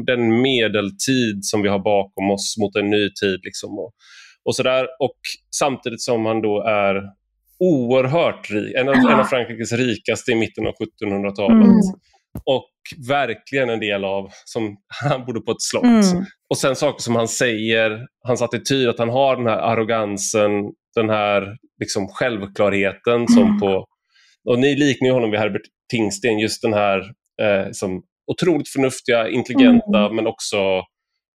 den medeltid som vi har bakom oss, mot en ny tid. Liksom, och, och, sådär. och Samtidigt som han då är oerhört rik, en av, en av Frankrikes rikaste i mitten av 1700-talet. Mm och verkligen en del av, som han bodde på ett slott. Mm. Och sen saker som han säger, hans attityd, att han har den här arrogansen, den här liksom självklarheten mm. som på, och ni liknar ju honom vid Herbert Tingsten, just den här eh, som otroligt förnuftiga, intelligenta mm. men också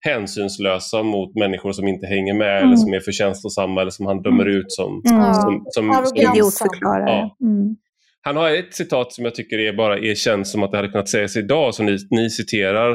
hänsynslösa mot människor som inte hänger med eller mm. som är för känslosamma eller som han dömer mm. ut som... Mm. som, som, som Idiotförklarare. Ja. Han har ett citat som jag tycker är bara är känns som att det hade kunnat sägas idag som ni, ni citerar.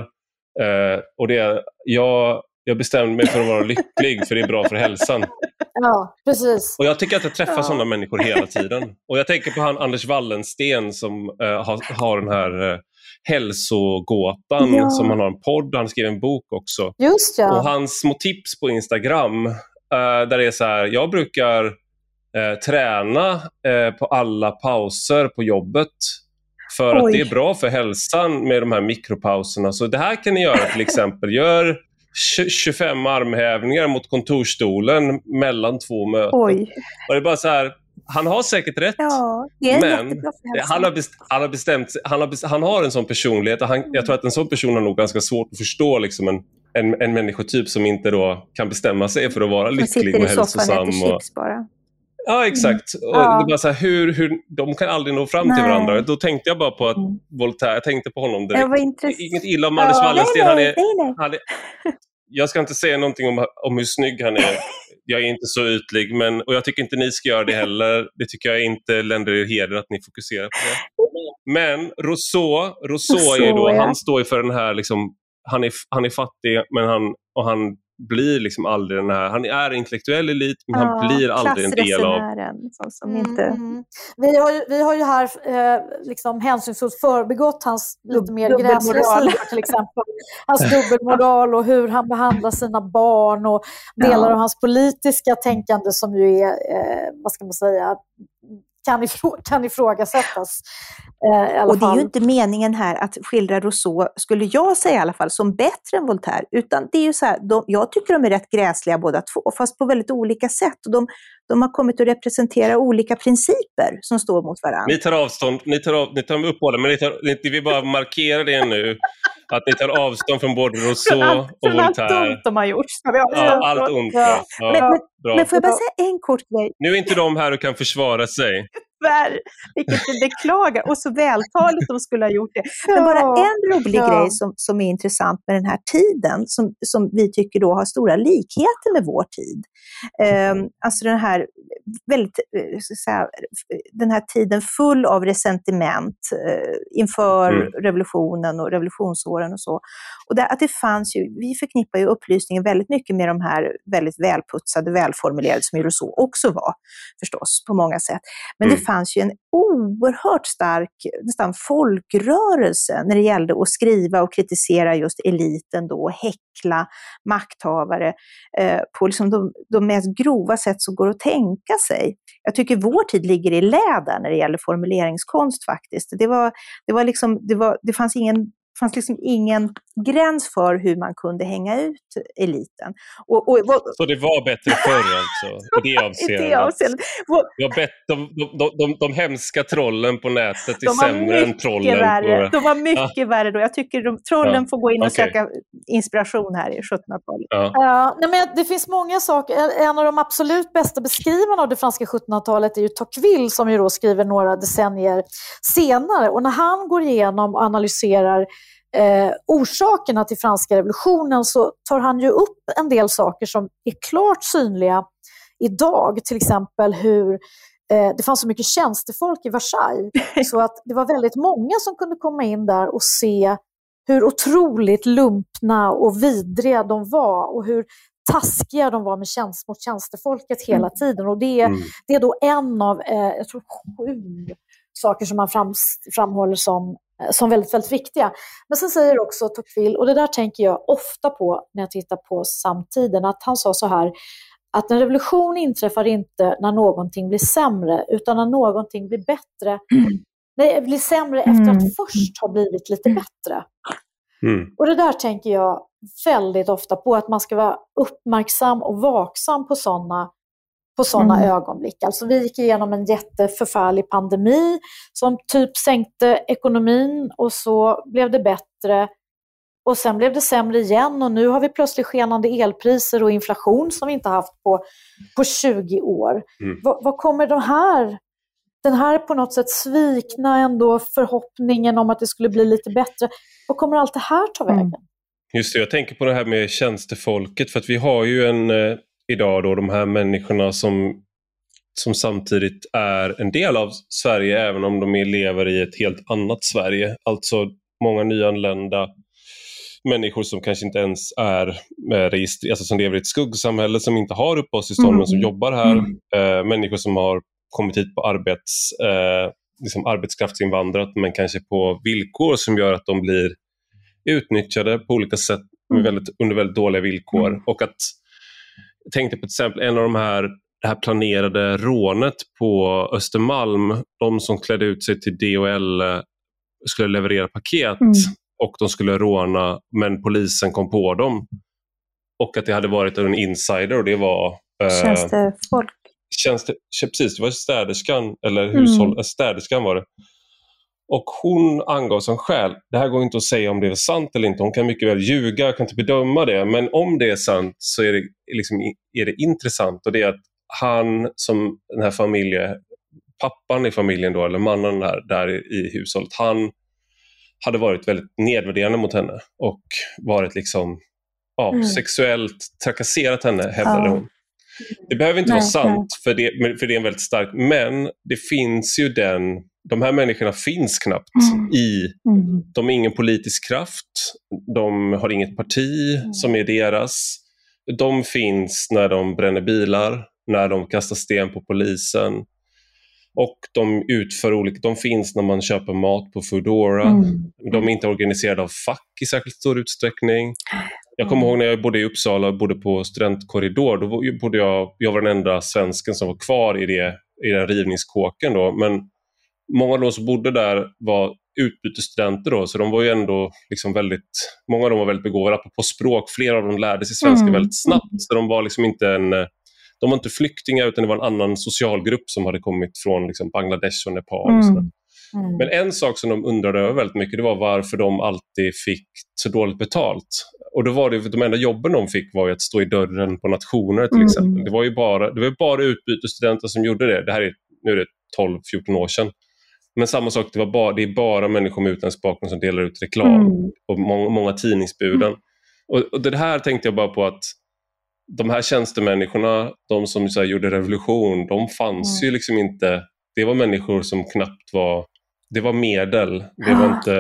Eh, och det är jag, jag bestämde mig för att vara lycklig för det är bra för hälsan. Ja, precis. Och jag tycker att jag träffar ja. sådana människor hela tiden. Och jag tänker på han Anders Wallensten som eh, har, har den här eh, hälsogåtan ja. som han har en podd, han skriver en bok också. Just ja. Och hans små tips på Instagram eh, där det är så här, jag brukar eh, träna eh, på alla pauser på jobbet. För att Oj. det är bra för hälsan med de här mikropauserna. Så det här kan ni göra till exempel. Gör tj- 25 armhävningar mot kontorsstolen mellan två möten. Oj. Och det är bara så här, han har säkert rätt. Ja, Men. Han har, best, han har bestämt han har, best, han har en sån personlighet och han, jag tror att en sån person har nog ganska svårt att förstå liksom en, en, en människotyp som inte då kan bestämma sig för att vara Som lycklig sitter och i soffan och hälsosam. äter chips bara. Ja, exakt. Och Ja. det är bara så här, hur, hur, de kan aldrig nå fram till Nej. varandra. Då tänkte jag bara på att Mm. Voltaire, jag tänkte på honom direkt. Inget illa om Anders Ja, Wallensten. Han är, han är, jag ska inte säga någonting om, om hur snygg han är. Jag är inte så ytlig, men, och jag tycker inte ni ska göra det heller. Det tycker jag inte länder er heder att ni fokuserar på det. Men Rousseau, Rousseau, är ju då, Rousseau, ja. han står ju för den här, liksom, han, är, han är fattig men han, och han blir liksom aldrig den här, han är intellektuell elit men han blir aldrig en del av... Som, som Mm, inte... Vi, har ju, vi har ju här eh, liksom hänsynsfullt förbigått hans lite mer gräsliga sidor till exempel. Hans [LAUGHS] dubbelmoral och hur han behandlar sina barn och delar Ja. av hans politiska tänkande som ju är, eh, vad ska man säga, kan, ifrå [LAUGHS] kan ifrågasättas. Eh, Och det är fall. ju inte meningen här att skildra Rousseau, skulle jag säga i alla fall, som bättre än Voltaire. Utan det är ju så här, de, jag tycker de är rätt gräsliga båda två, fast på väldigt olika sätt. Och de, de har kommit att representera olika principer som står mot varandra. Ni tar avstånd, ni tar, av, ni tar upp båda, men ni, tar, ni, ni vill bara markera det nu. Att ni tar avstånd från både Rousseau och Från allt Voltaire. dumt de har gjort. Ja, allt ont. Ja. Ja, Men, men, men får jag bara säga en kort grej? Nu är inte de här och kan försvara sig. Tyvärr, vilket vi beklagar. Och så vältaligt de skulle ha gjort det. Men bara en rolig Ja. grej som, som är intressant med den här tiden, som, som vi tycker då har stora likheter med vår tid. Ehm, alltså den här, väldigt, eh, så att säga, den här tiden full av resentiment eh, inför Mm. revolutionen och revolutionsåren och så. Och där, att det fanns ju, vi förknippar ju upplysningen väldigt mycket med de här väldigt välputsade, välformulerade, som ju Rousseau också var förstås, på många sätt. Men Mm. det fanns ju en oerhört stark nästan folkrörelse när det gällde att skriva och kritisera just eliten då, och häckla makthavare eh, på liksom de, de mest grova sätt som går att tänka sig. Jag tycker vår tid ligger i läder när det gäller formuleringskonst faktiskt. Det, var, det, var liksom, det, var, det fanns ingen fanns liksom ingen gräns för hur man kunde hänga ut eliten. Och, och, och, Så det var bättre förr alltså, i det [LAUGHS] i det avseendet. avseendet. Det var bett, de, de, de, de, hemska trollen på nätet är sämre än mycket trollen värre. på... De var mycket värre då. Jag tycker de, trollen Ja, får gå in och okej. söka inspiration här i 1700-talet. Ja. Ja, nej men det finns många saker. En- En av de absolut bästa beskrivarna av det franska 1700-talet är ju Tocqueville som ju då skriver några decennier senare. Och när han går igenom och analyserar eh, orsakerna till franska revolutionen så tar han ju upp en del saker som är klart synliga idag. Till exempel hur eh, det fanns så mycket tjänstefolk i Versailles [LAUGHS] så att det var väldigt många som kunde komma in där och se hur otroligt lumpna och vidriga de var och hur taskiga de var med tjänst, mot tjänstefolket hela tiden. Och det, är- Mm. det är då en av, eh, jag tror sju saker som man fram, framhåller som, som väldigt, väldigt viktiga. Men sen säger också Tocqueville, och det där tänker jag ofta på när jag tittar på samtiden, att han sa så här, att en revolution inträffar inte när någonting blir sämre, utan när någonting blir bättre. Nej, blir sämre efter Mm. att först ha blivit lite bättre. Mm. Och det där tänker jag väldigt ofta på, att man ska vara uppmärksam och vaksam på sådana på såna Mm. ögonblick. Alltså vi gick igenom en jätteförfärlig pandemi som typ sänkte ekonomin och så blev det bättre. Och sen blev det sämre igen och nu har vi plötsligt skenande elpriser och inflation som vi inte haft på, på 20 år. Mm. Vad, kommer de här, den här på något sätt svikna ändå förhoppningen om att det skulle bli lite bättre, vad kommer allt det här ta Mm. vägen? Just det, jag tänker på det här med tjänstefolket för att vi har ju en eh, idag då de här människorna som, som samtidigt är en del av Sverige även om de lever i ett helt annat Sverige. Alltså många nyanlända människor som kanske inte ens är eh, registrerade, alltså som lever i ett skuggsamhälle som inte har uppehållstillstånd Mm. men som jobbar här. Mm. Eh, människor som har kommit hit på arbets, eh, liksom arbetskraftsinvandrat men kanske på villkor som gör att de blir utnyttjade på olika sätt med Mm. väldigt, under väldigt dåliga villkor. Mm. Och att, jag tänkte på till exempel en av de här, det här planerade rånet på Östermalm, de som klädde ut sig till DHL skulle leverera paket Mm. och de skulle råna men polisen kom på dem. Och att det hade varit en insider och det var eh, Tjänstefolk. tjänste, precis, det var städerskan, eller Mm. hushåll, äh, städerskan var det. Och hon angav som skäl, det här går inte att säga om det är sant eller inte, hon kan mycket väl ljuga, jag kan inte bedöma det, men om det är sant så är det, liksom, är det intressant och det är att han som den här familjen, pappan i familjen då, eller mannen där, där i hushållet, han hade varit väldigt nedvärderande mot henne och varit liksom ja, Mm. sexuellt trakasserat henne, hävdade Ja. hon. Det behöver inte Nej, vara sant, för det, för det är en väldigt stark, men det finns ju den, de här människorna finns knappt Mm. i, Mm. de har ingen politisk kraft, de har inget parti Mm. som är deras. De finns när de bränner bilar, när de kastar sten på polisen. Och de utför olika, de finns när man köper mat på Foodora. Mm. De är inte organiserade av fack i särskilt stor utsträckning. Jag kommer Mm. ihåg när jag bodde i Uppsala och bodde på studentkorridor. Då bodde jag, jag var den enda svensken som var kvar i, det, i den rivningskåken. Då. Men många av de som bodde där var utbytesstudenter då, så de var ju ändå liksom väldigt, många av dem var väldigt begåvade på, språk. Flera av dem lärde sig svenska Mm. väldigt snabbt. Så de var liksom inte en de var inte flyktingar utan det var en annan socialgrupp som hade kommit från liksom Bangladesh och Nepal. Och sådär. Mm. Mm. Men en sak som de undrade över väldigt mycket det var varför de alltid fick så dåligt betalt. Och då var det, de enda jobben de fick var att stå i dörren på nationer till Mm. exempel. Det var ju bara, det var ju bara utbytesstudenter som gjorde det. Det här är, nu är det 12-14 år sedan. Men samma sak, det, var bara, det är bara människor med utländsk bakgrund som delar ut reklam Mm. och många, många tidningsbuden. Och, och det här tänkte jag bara på att de här tjänstemänniskorna, de som så gjorde revolution, de fanns Mm. ju liksom inte. Det var människor som knappt var, det var medel, det var Ah. inte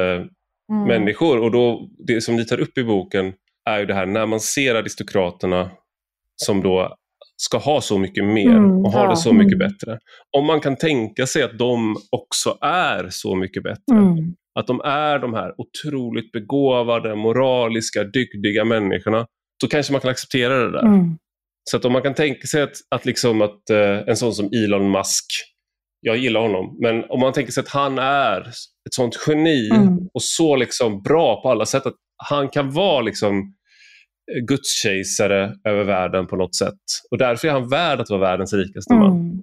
Mm. människor. Och då, det som ni tar upp i boken är ju det här när man ser aristokraterna som då ska ha så mycket mer Mm, och ha ja. det så mycket Mm. bättre. Om man kan tänka sig att de också är så mycket bättre. Mm. Att de är de här otroligt begåvade, moraliska, dygdiga människorna. Då kanske man kan acceptera det där. Mm. Så att om man kan tänka sig att, att, liksom att eh, en sån som Elon Musk, jag gillar honom, men om man tänker sig att han är ett sånt geni Mm. och så liksom bra på alla sätt att han kan vara liksom gudskejsare över världen på något sätt. Och därför är han värd att vara världens rikaste man. Mm.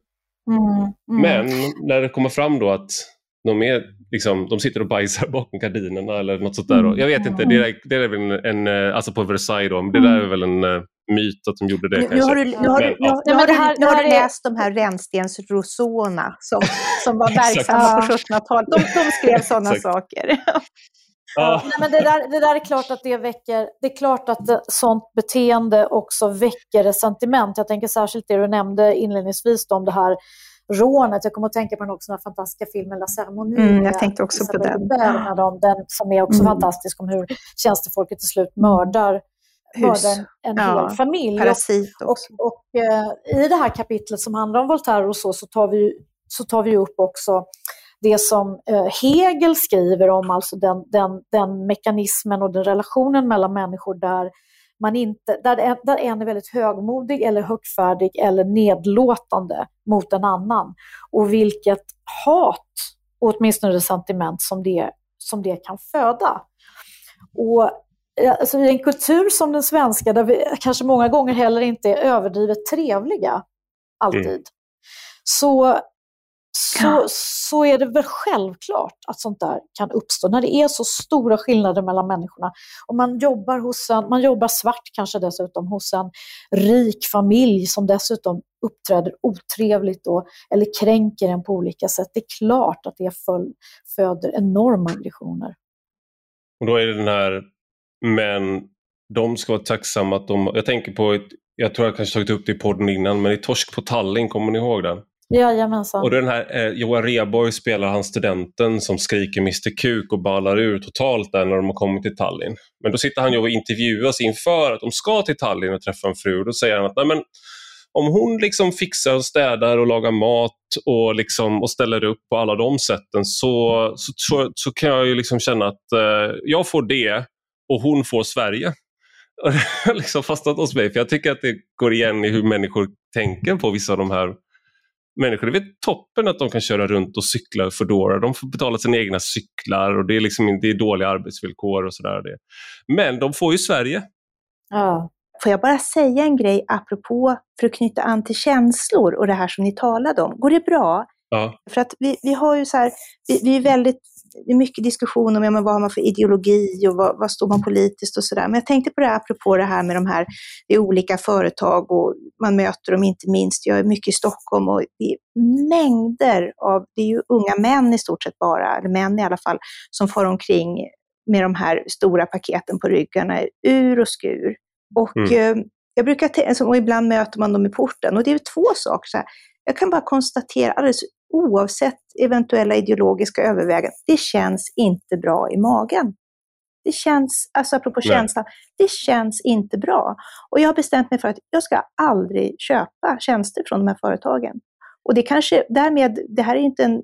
Mm. Mm. Men när det kommer fram då att de, är, liksom, de sitter och bajsar [LAUGHS] bakom gardinerna eller något sånt där. då. Jag vet inte, det är, det är väl en, en, eh, alltså på Versailles då, men det där är väl en eh, myt att de gjorde det Nu, har du, nu har du, nu, nu har nu har läst de här Rännstens Rosona som, som var [LAUGHS] verksamma på 1700-talet. De, de skrev [LAUGHS] sådana saker. Ja, Nej, men det, där, det där är klart att det väcker, det är klart att sånt beteende också väcker resentiment. Jag tänker särskilt det du nämnde inledningsvis om det här rånet. Jag kommer att tänka på den också, den här fantastiska filmen La Ceremonie. Mm, jag tänkte också på den. Bernadotte, den som är också Mm. fantastisk om hur tjänstefolket till slut mördar, Hus. mördar en Ja, hel familj. Parasit Och, också. och eh, i det här kapitlet som handlar om Voltaire och så, så tar vi, så tar vi upp också det som eh, Hegel skriver om, alltså den, den, den mekanismen och den relationen mellan människor där man inte, där, en, där en är väldigt högmodig eller högfärdig eller nedlåtande mot en annan. Och vilket hat, och åtminstone resentiment, som det, som det kan föda. Och eh, alltså, i en kultur som den svenska, där vi kanske många gånger heller inte är överdrivet trevliga, alltid, Mm. så, så, Ja. så är det väl självklart att sånt där kan uppstå, när det är så stora skillnader mellan människorna. Och man jobbar, hos en, man jobbar svart kanske dessutom hos en rik familj som dessutom uppträder otrevligt då, eller kränker en på olika sätt. Det är klart att det föl- föder enorma aggressioner. och då är det den här, men de ska vara tacksamma att de, jag tänker på, ett, jag tror jag kanske tagit upp det i podden innan, men i Torsk på Tallinn, kommer ni ihåg den? Jajamensan. Och den här, eh, Johan Rheborg spelar han studenten som skriker Mr Kuk och ballar ur totalt där när de har kommit till Tallinn. Men då sitter han ju och intervjuas inför att de ska till Tallinn och träffa en fru. Då säger han att Nej, men, om hon liksom fixar och städar och lagar mat och, liksom, och ställer upp på alla de sätten så, så, så, så kan jag ju liksom känna att eh, jag får det och hon får Sverige. Det [LAUGHS] har liksom fastnat hos mig, för jag tycker att det går igen i hur människor tänker på vissa av de här människor. Det är toppen att de kan köra runt och cykla Foodora. De får betala sina egna cyklar och det är, liksom, det är dåliga arbetsvillkor och sådär. Men de får ju Sverige. Ja. Får jag bara säga en grej apropå, för att knyta an till känslor och det här som ni talade om. Går det bra? Ja. För att vi, vi har ju så här, vi, vi är väldigt, det är mycket diskussion om ja, men vad har man för ideologi och vad, vad står man politiskt och sådär. Men jag tänkte på det här, apropå det här med de här, det är olika företag och man möter dem inte minst. Jag är mycket i Stockholm och det är mängder av, det är ju unga män i stort sett bara, eller män i alla fall, som far omkring med de här stora paketen på ryggarna, ur och skur. Och Mm. eh, jag brukar, och ibland möter man dem i porten och det är två saker. Så här. Jag kan bara konstatera, alldeles oavsett eventuella ideologiska överväganden, det känns inte bra i magen. Det känns, alltså apropå Nej. känslan, det känns inte bra. Och jag har bestämt mig för att jag ska aldrig köpa tjänster från de här företagen. Och det kanske därmed, det här är inte en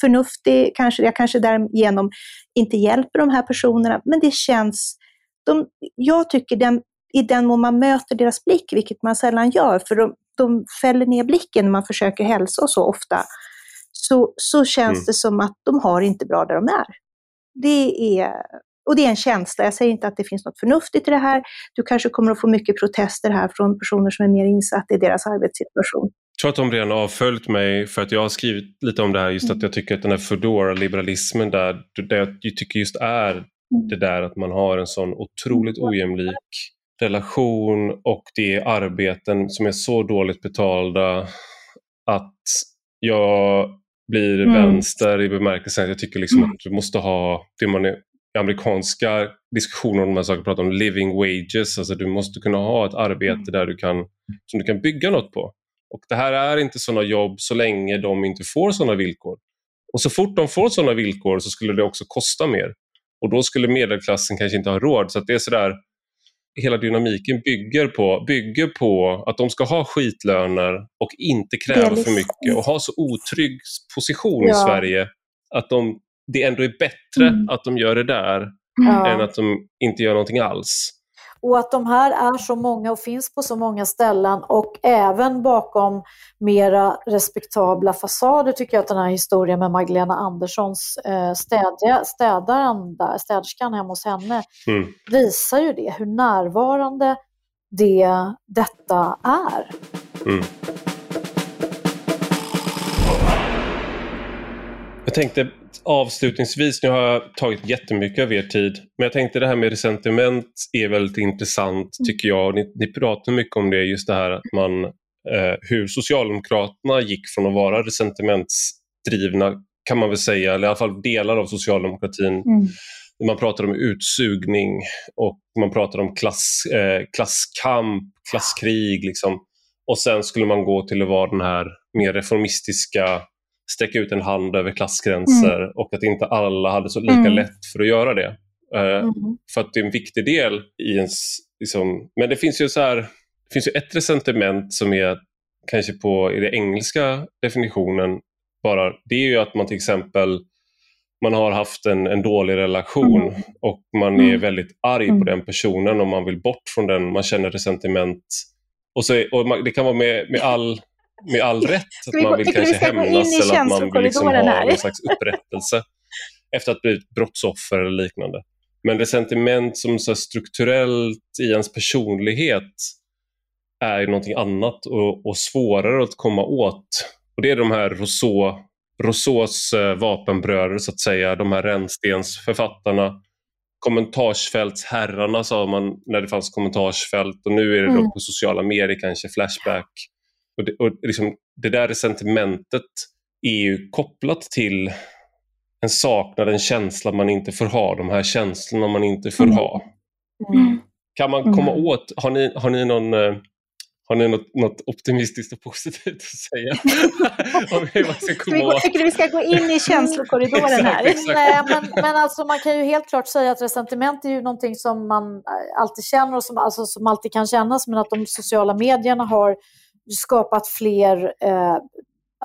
förnuftig, kanske, jag kanske därigenom inte hjälper de här personerna, men det känns, de, jag tycker den, i den mån man möter deras blick, vilket man sällan gör, för de, de fäller ner blicken när man försöker hälsa och så ofta, så, så känns Mm. det som att de har inte bra där de är. Det är. Och det är en känsla, jag säger inte att det finns något förnuftigt i det här. Du kanske kommer att få mycket protester här från personer som är mer insatta i deras arbetssituation. Jag tror att de redan har avföljt mig för att jag har skrivit lite om det här just att jag tycker att den här Foodora-liberalismen där, det jag tycker just är det där att man har en sån otroligt ojämlik relation och det är arbeten som är så dåligt betalda att jag blir Mm. vänster i bemärkelsen att jag tycker liksom Mm. att du måste ha det man är i amerikanska diskussioner om de här sakerna pratar om living wages, alltså du måste kunna ha ett arbete där du kan, som du kan bygga något på. Och det här är inte sådana jobb så länge de inte får sådana villkor. Och så fort de får sådana villkor så skulle det också kosta mer. Och då skulle medelklassen kanske inte ha råd. Så det är sådär, hela dynamiken bygger på, bygger på att de ska ha skitlöner och inte kräva för mycket och ha så otrygg position i Ja. Sverige att de, det ändå är bättre Mm. att de gör det där Ja. än att de inte gör någonting alls. Och att de här är så många och finns på så många ställen och även bakom mera respektabla fasader tycker jag att den här historien med Magdalena Anderssons eh, städja, städaren där, städerskan hemma hos henne, Mm. visar ju det, hur närvarande det, detta är. Mm. Jag tänkte avslutningsvis, nu har jag tagit jättemycket av er tid, men jag tänkte det här med resentiment är väldigt intressant tycker jag. Ni, ni pratar mycket om det, just det här att man, eh, hur Socialdemokraterna gick från att vara resentimentsdrivna, kan man väl säga, eller i alla fall delar av socialdemokratin, Mm. man pratar om utsugning och man pratar om klass, eh, klasskamp, klasskrig. Liksom. Och sen skulle man gå till att vara den här mer reformistiska, sträcka ut en hand över klassgränser och att inte alla hade så lika Mm. lätt för att göra det. Eh, Mm. För att det är en viktig del i ens... Liksom, men det finns ju så här, det finns ju ett resentiment som är kanske på i den engelska definitionen bara, det är ju att man till exempel man har haft en, en dålig relation Mm. och man är Mm. väldigt arg på Mm. den personen och man vill bort från den, man känner resentiment. Och, så, och man, det kan vara med, med, all, med all rätt att man vill kanske hämnas eller att man vill liksom ha någon slags upprättelse efter att bli brottsoffer eller liknande. Men resentiment som så strukturellt i ens personlighet är ju någonting annat och, och svårare att komma åt. Och Det är de här Rousseau, Rousseaus eh, vapenbröder så att säga, de här rännstensförfattarna. Kommentarsfältsherrarna sa man när det fanns kommentarsfält och nu är det Mm. på sociala medier kanske Flashback. Och det, och liksom, det där resentimentet är ju kopplat till en saknad, en känsla man inte får ha, de här känslorna man inte får Mm. ha. Mm. Kan man komma åt, har ni, har ni någon eh, har ni något, något optimistiskt och positivt att säga [LAUGHS] om hur man ska Ska komma vi gå, åt? tycker du vi ska gå in i känslokorridoren här? Exakt. Nej, men, men alltså man kan ju helt klart säga att resentiment är ju någonting som man eh, alltid känner och som, alltså, som alltid kan kännas, men att de sociala medierna har skapat fler eh,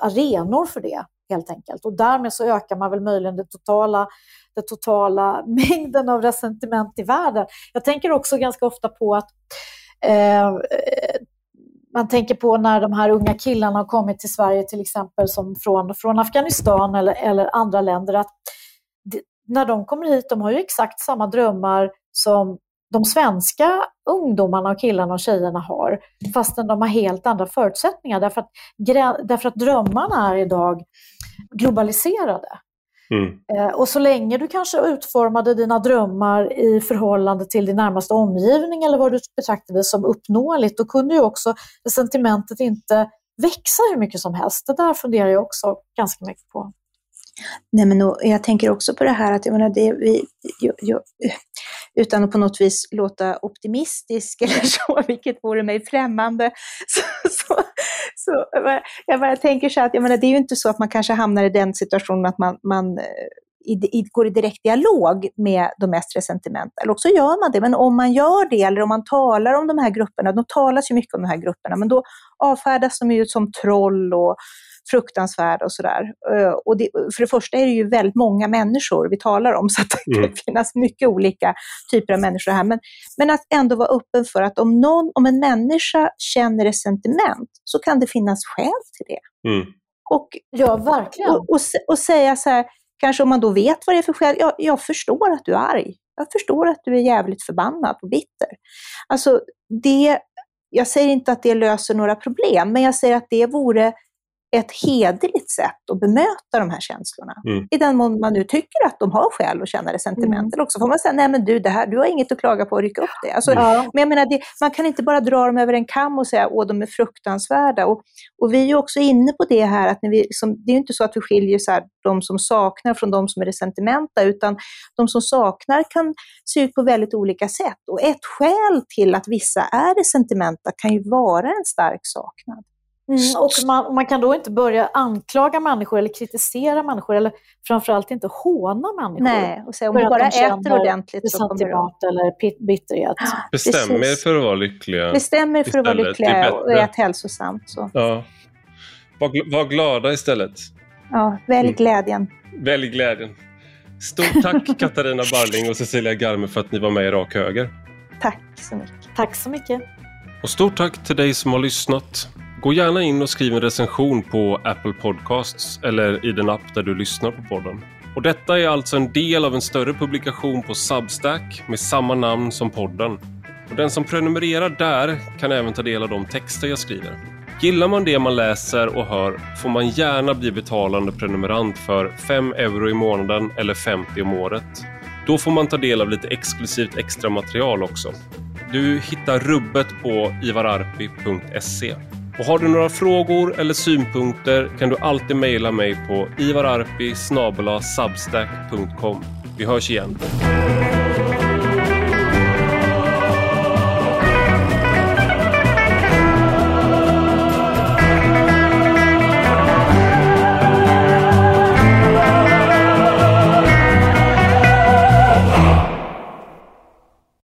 arenor för det, helt enkelt. Och därmed så ökar man väl möjligen det totala, den totala [LAUGHS] mängden av resentiment i världen. Jag tänker också ganska ofta på att eh, man tänker på när de här unga killarna har kommit till Sverige till exempel som från, från Afghanistan eller, eller andra länder. att det, När de kommer hit, de har ju exakt samma drömmar som de svenska ungdomarna och killarna och tjejerna har, fastän de har helt andra förutsättningar. Därför att, därför att drömmarna är idag globaliserade. Mm. Eh, och så länge du kanske utformade dina drömmar i förhållande till din närmaste omgivning eller vad du betraktade som uppnåeligt, då kunde ju också sentimentet inte växa hur mycket som helst. Det där funderar jag också ganska mycket på. Nej, men jag tänker också på det här att jag menar, det, vi, jag, jag, utan att på något vis låta optimistisk [LAUGHS] eller så, vilket vore mig främmande. [LAUGHS] Så, så, så jag bara tänker så att jag menar, det är ju inte så att man kanske hamnar i den situationen att man, man eh, i, i, går i direkt dialog med de mest resentimental. Eller också gör man det, men om man gör det, eller om man talar om de här grupperna, de talas ju mycket om de här grupperna, men då avfärdas de ju som troll och fruktansvärda och sådär. Eh, och det, för det första är det ju väldigt många människor vi talar om, [LAUGHS] så att det mm. kan finnas mycket olika typer av människor här. Men, men att ändå vara öppen för att om, någon, om en människa känner ett sentiment, så kan det finnas skäl till det. Mm. Och, ja, verkligen. Och, och, och, säga så här, kanske om man då vet vad det är för skäl, jag, jag förstår att du är arg. Jag förstår att du är jävligt förbannad och bitter. Alltså, det, jag säger inte att det löser några problem, men jag säger att det vore ett hederligt sätt att bemöta de här känslorna. Mm. I den mån man nu tycker att de har skäl att känna resentiment. Mm. Eller också får man säga, nej men du, det här, du har inget att klaga på, rycka upp det. Alltså, mm. Men jag menar, det, man kan inte bara dra dem över en kam och säga, åh de är fruktansvärda. Och, och vi är ju också inne på det här, att när vi, som, det är ju inte så att vi skiljer så här, de som saknar från de som är resentimenta, utan de som saknar kan se ut på väldigt olika sätt. Och ett skäl till att vissa är resentimenta kan ju vara en stark saknad. Mm, och man, man, kan då inte börja anklaga människor eller kritisera människor eller framförallt inte håna människor. Nej, och säga om du bara äter ordentligt så kommer du... eller bitterhet. [GASPS] Bestäm er för att vara lyckliga. Bestäm er för att vara lyckliga och ät hälsosamt. Så. Ja. Var, var glada istället. Ja, välj mm. glädjen. Mm. Välj glädjen. Stort tack [LAUGHS] Katarina Barling och Cecilia Garme för att ni var med i Rak Höger. Tack så mycket. Tack så mycket. Och stort tack till dig som har lyssnat. Gå gärna in och skriv en recension på Apple Podcasts eller i den app där du lyssnar på podden. Och detta är alltså en del av en större publikation på Substack med samma namn som podden. Och den som prenumererar där kan även ta del av de texter jag skriver. Gillar man det man läser och hör får man gärna bli betalande prenumerant för 5 euro i månaden eller 50 om året. Då får man ta del av lite exklusivt extra material också. Du hittar rubbet på ivararpi.se. Och har du några frågor eller synpunkter kan du alltid mejla mig på ivararpi Vi hörs igen.